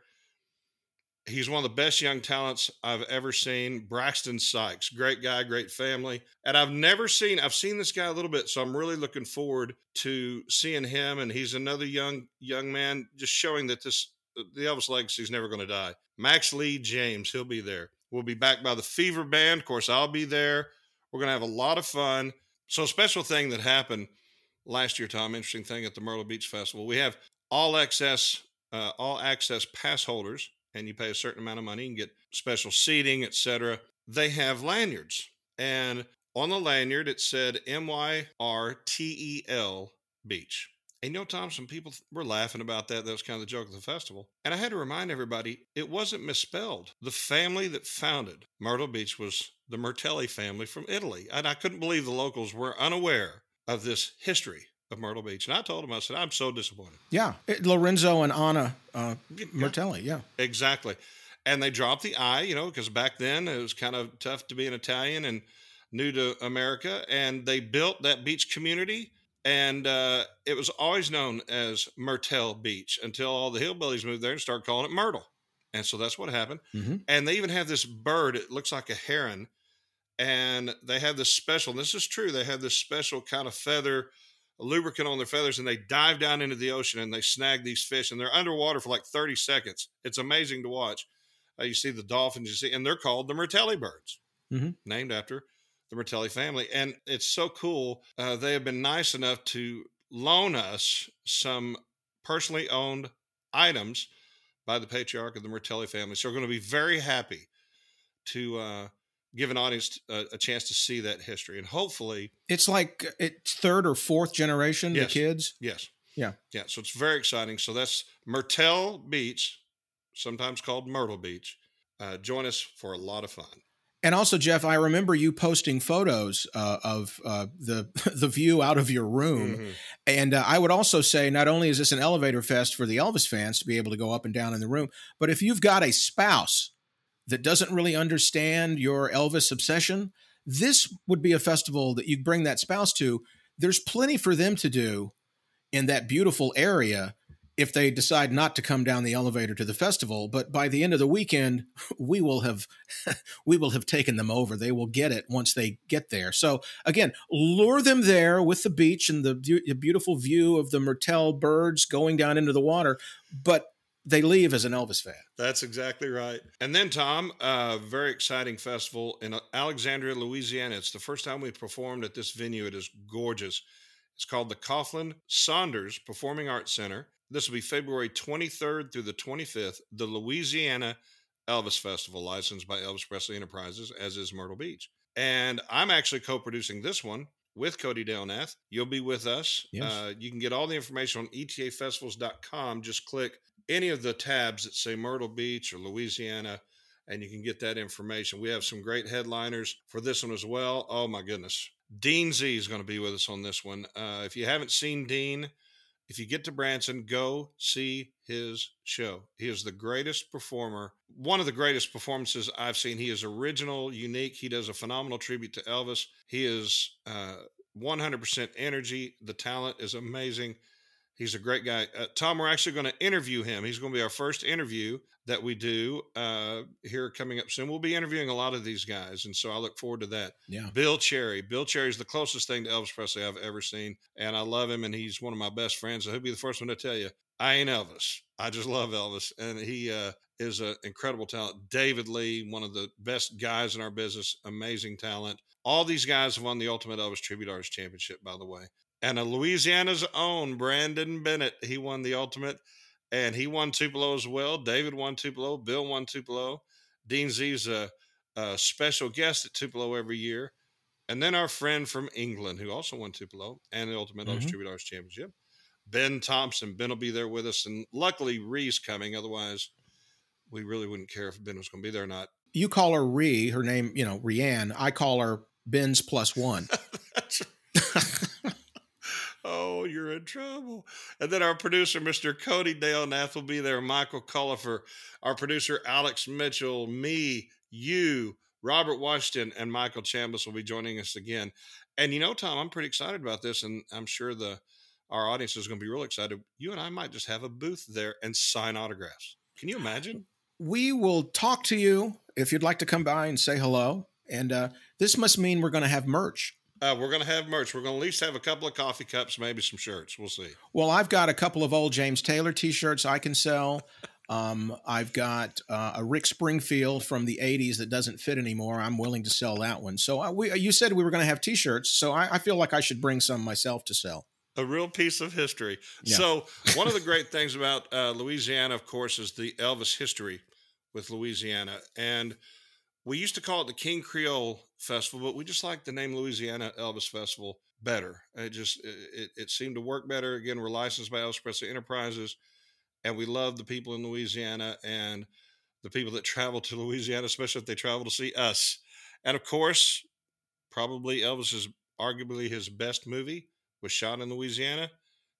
He's one of the best young talents I've ever seen. Braxton Sykes, great guy, great family. And I've never seen, I've seen this guy a little bit, so I'm really looking forward to seeing him. And he's another young, young man, just showing that this, the Elvis legacy is never going to die. Max Lee James, he'll be there. We'll be back by the Fever Band. Of course, I'll be there. We're going to have a lot of fun. So, a special thing that happened last year, Tom, interesting thing at the Myrtle Beach Festival. We have all access, uh, all access pass holders and you pay a certain amount of money and get special seating, etc. They have lanyards, and on the lanyard it said M Y R T E L Beach. And you know, Tom, some people were laughing about that. That was kind of the joke of the festival. And I had to remind everybody it wasn't misspelled. The family that founded Myrtle Beach was the Mertelli family from Italy. And I couldn't believe the locals were unaware of this history of Myrtle Beach. And I told him, I said, I'm so disappointed. Yeah. Lorenzo and Anna uh, Mertelli. Yeah. Exactly. And they dropped the I, you know, because back then it was kind of tough to be an Italian and new to America. And they built that beach community. And uh, it was always known as Myrtle Beach until all the hillbillies moved there and started calling it Myrtle. And so that's what happened. Mm-hmm. And they even have this bird, it looks like a heron. And they have this special, this is true, they have this special kind of feather lubricant on their feathers and they dive down into the ocean and they snag these fish and they're underwater for like 30 seconds. It's amazing to watch. Uh, you see the dolphins, you see, and they're called the Mertelli birds, mm-hmm. named after the Mertelli family. And it's so cool. Uh, they have been nice enough to loan us some personally owned items by the patriarch of the Mertelli family. So we're going to be very happy to uh, give an audience a, a, chance to see that history. And hopefully it's like it's third or fourth generation yes, the kids? Yes. Yeah. Yeah so it's very exciting. So that's myrtle beach sometimes called myrtle beach. Uh, join us for a lot of fun. And also jeff i remember you posting photos uh, of uh, the the view out of your room. Mm-hmm. and uh, i would also say not only is this an elevator fest for the elvis fans to be able to go up and down in the room but if you've got a spouse that doesn't really understand your Elvis obsession, this would be a festival that you bring that spouse to. There's plenty for them to do in that beautiful area if they decide not to come down the elevator to the festival but by the end of the weekend we will have we will have taken them over they will get it once they get there so again lure them there with the beach and the, the beautiful view of the myrtle birds going down into the water but they leave as an Elvis fan. That's exactly right. And then, Tom, a uh, very exciting festival in Alexandria, Louisiana. It's the first time we've performed at this venue. It is gorgeous. It's called the Coughlin Saunders Performing Arts Center. This will be February 23rd through the 25th, the Louisiana Elvis Festival, licensed by Elvis Presley Enterprises, as is Myrtle Beach. And I'm actually co producing this one with Cody Delnath. You'll be with us. Yes. Uh, you can get all the information on etafestivals.com. Just click any of the tabs that say Myrtle Beach or Louisiana, and you can get that information. We have some great headliners for this one as well. Oh, my goodness. Dean Z is going to be with us on this one. Uh, if you haven't seen Dean, if you get to Branson, go see his show. He is the greatest performer, one of the greatest performances I've seen. He is original, unique. He does a phenomenal tribute to Elvis. He is uh, 100% energy. The talent is amazing. He's a great guy. Uh, Tom, we're actually going to interview him. He's going to be our first interview that we do uh, here coming up soon. We'll be interviewing a lot of these guys, and so I look forward to that. Yeah. Bill Cherry. Bill Cherry is the closest thing to Elvis Presley I've ever seen, and I love him, and he's one of my best friends. So he'll be the first one to tell you I ain't Elvis. I just love Elvis, and he uh, is an incredible talent. David Lee, one of the best guys in our business, amazing talent. All these guys have won the Ultimate Elvis Tribute Artist Championship, by the way. And a Louisiana's own Brandon Bennett, he won the Ultimate, and he won Tupelo as well. David won Tupelo. Bill won Tupelo. Dean Z's a, a special guest at Tupelo every year. And then our friend from England, who also won Tupelo and the Ultimate Mhm. Artist Championship, Ben Thompson. Ben will be there with us. And luckily, Ree's coming. Otherwise, we really wouldn't care if Ben was going to be there or not. You call her Ree, her name, you know, Rianne. I call her Ben's plus one. oh, you're in trouble. And then our producer, Mr. Cody Delnath, will be there. Michael Cullifer, our producer, Alex Mitchell, me, you, Robert Washington, and Michael Chambers will be joining us again. And you know, Tom, I'm pretty excited about this, and I'm sure the our audience is going to be real excited. You and I might just have a booth there and sign autographs. Can you imagine? we will talk to you if you'd like to come by and say hello. And uh, this must mean we're going to have merch. Uh, we're going to have merch. We're going to at least have a couple of coffee cups, maybe some shirts. We'll see. Well, I've got a couple of old James Taylor T-shirts I can sell. Um, I've got uh, a Rick Springfield from the '80s that doesn't fit anymore. I'm willing to sell that one. So I, we, you said we were going to have T-shirts, so I, I feel like I should bring some myself to sell. a real piece of history. Yeah. So, one of the great things about uh, Louisiana, of course, is the Elvis history with Louisiana. And we used to call it the King Creole Festival, but we just like the name Louisiana Elvis Festival better. It just it, it seemed to work better. Again, we're licensed by Elvis Presley Enterprises, and we love the people in Louisiana and the people that travel to Louisiana, especially if they travel to see us. And of course, probably Elvis's arguably his best movie was shot in Louisiana,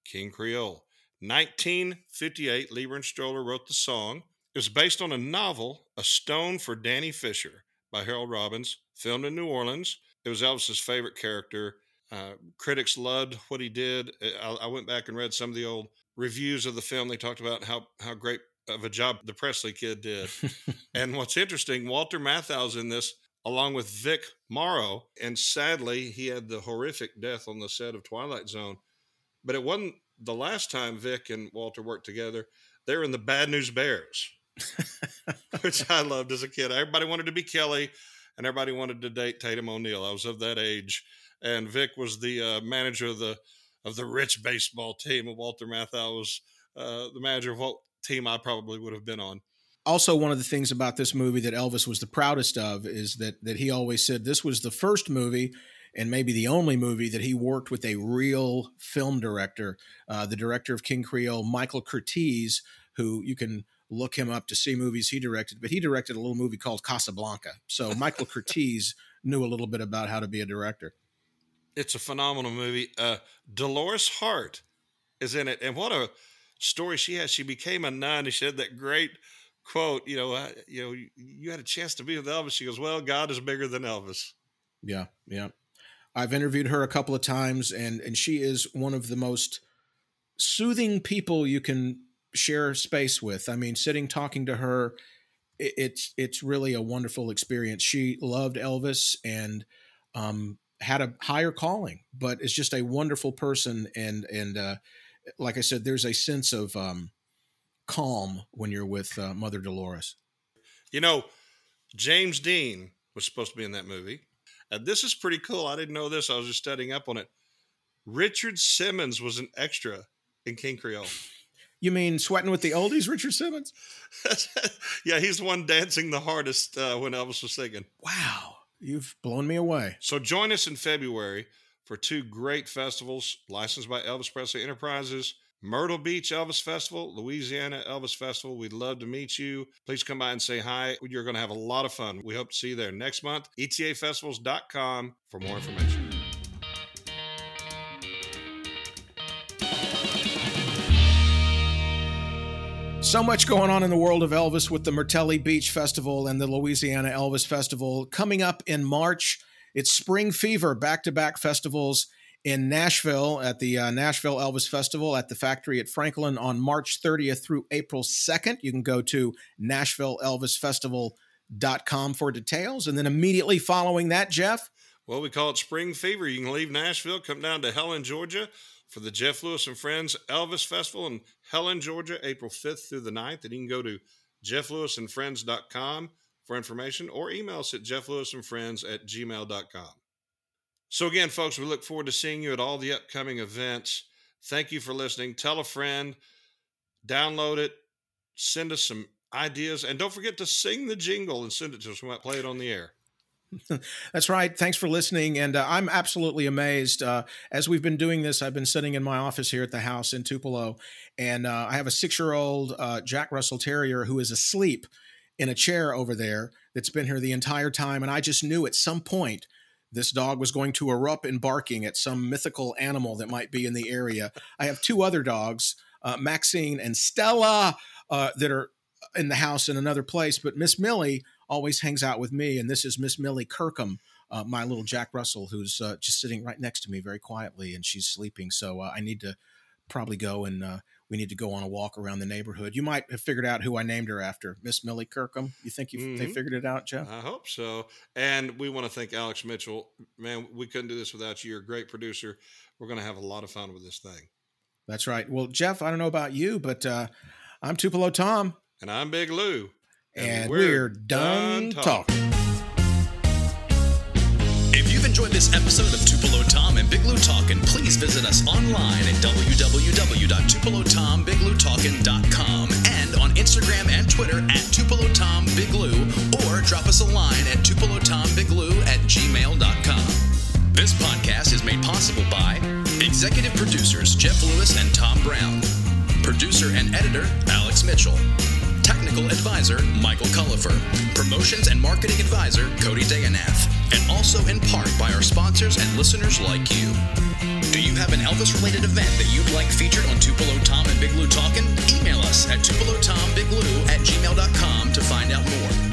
King Creole. 1958, Leiber and Stoller wrote the song. It was based on a novel, A Stone for Danny Fisher, by Harold Robbins, filmed in New Orleans. It was Elvis's favorite character. Uh, critics loved what he did. I, I went back and read some of the old reviews of the film. They talked about how how great of a job the Presley kid did. and what's interesting, Walter Matthau's in this along with Vic Morrow, and sadly, he had the horrific death on the set of Twilight Zone. But it wasn't the last time Vic and Walter worked together. They were in the Bad News Bears, which I loved as a kid. Everybody wanted to be Kelly, and everybody wanted to date Tatum O'Neal. I was of that age, and Vic was the uh, manager of the of the rich baseball team, and Walter Matthau was uh, the manager of what team I probably would have been on. also one of the things about this movie that Elvis was the proudest of is that that he always said this was the first movie and maybe the only movie that he worked with a real film director, uh, the director of King Creole, Michael Curtiz, who you can look him up to see movies he directed, but he directed a little movie called Casablanca. So Michael Curtiz knew a little bit about how to be a director. It's a phenomenal movie. Uh, Dolores Hart is in it, and what a story she has. She became a nun, and she had that great quote. You know, uh, you know, you, you had a chance to be with Elvis. She goes, "Well, God is bigger than Elvis." Yeah, yeah. I've interviewed her a couple of times, and and she is one of the most soothing people you can share space with. I mean, sitting talking to her, it, it's it's really a wonderful experience. She loved Elvis and um, had a higher calling, but is just a wonderful person. And and uh, like I said, there's a sense of um, calm when you're with uh, Mother Dolores. You know, James Dean was supposed to be in that movie. And this is pretty cool. I didn't know this. I was just studying up on it. Richard Simmons was an extra in King Creole. You mean sweating with the oldies, Richard Simmons? yeah, he's the one dancing the hardest uh, when Elvis was singing. Wow. You've blown me away. So join us in February for two great festivals licensed by Elvis Presley Enterprises. Myrtle Beach Elvis Festival, Louisiana Elvis Festival. We'd love to meet you. Please come by and say hi. You're going to have a lot of fun. We hope to see you there next month. ETAFestivals.com for more information. So much going on in the world of Elvis with the Myrtle Beach Festival and the Louisiana Elvis Festival. Coming up in March, it's Spring Fever, back to back festivals in Nashville at the uh, Nashville Elvis Festival at the factory at Franklin on March 30th through April 2nd. You can go to NashvilleElvisFestival.com for details. And then immediately following that, Jeff? Well, we call it Spring Fever. You can leave Nashville, come down to Helen, Georgia for the Jeff Lewis and Friends Elvis Festival in Helen, Georgia, April 5th through the 9th. And you can go to jefflewisandfriends.com for information or email us at jefflewisandfriends at gmail.com. So, again, folks, we look forward to seeing you at all the upcoming events. Thank you for listening. Tell a friend, download it, send us some ideas, and don't forget to sing the jingle and send it to us. We might play it on the air. That's right. Thanks for listening. And uh, I'm absolutely amazed. Uh, as we've been doing this, I've been sitting in my office here at the house in Tupelo, and uh, I have a six year old uh, Jack Russell Terrier who is asleep in a chair over there that's been here the entire time. And I just knew at some point this dog was going to erupt in barking at some mythical animal that might be in the area. I have two other dogs, uh, Maxine and Stella, uh, that are in the house in another place, but Miss Millie always hangs out with me. And this is Miss Millie Kirkham, uh, my little Jack Russell, who's uh, just sitting right next to me very quietly, and she's sleeping. So uh, I need to probably go and uh, we need to go on a walk around the neighborhood. You might have figured out who I named her after, Miss Millie Kirkham. You think you mm-hmm. they figured it out, Jeff? I hope so. And we want to thank Alex Mitchell. Man, we couldn't do this without you. You're a great producer. We're going to have a lot of fun with this thing. That's right. Well, Jeff, I don't know about you, but uh, I'm Tupelo Tom. And I'm Big Lou. And, and we're, we're, done, done talking. talking. If you've enjoyed this episode of Tupelo Tom and Big Lou Talkin', please visit us online at www.tupelotombigloutalkin.com and on Instagram and Twitter at Tupelo Tom Big Lou or drop us a line at tupelotombiglu at gmail.com. This podcast is made possible by executive producers Jeff Lewis and Tom Brown, producer and editor Alex Mitchell Technical Advisor Michael Cullifer, Promotions and Marketing Advisor Cody Delnath, and also in part by our sponsors and listeners like you. Do you have an Elvis related event that you'd like featured on Tupelo Tom and Big Lou Talkin'? Email us at tupelotombiglu at gmail.com to find out more.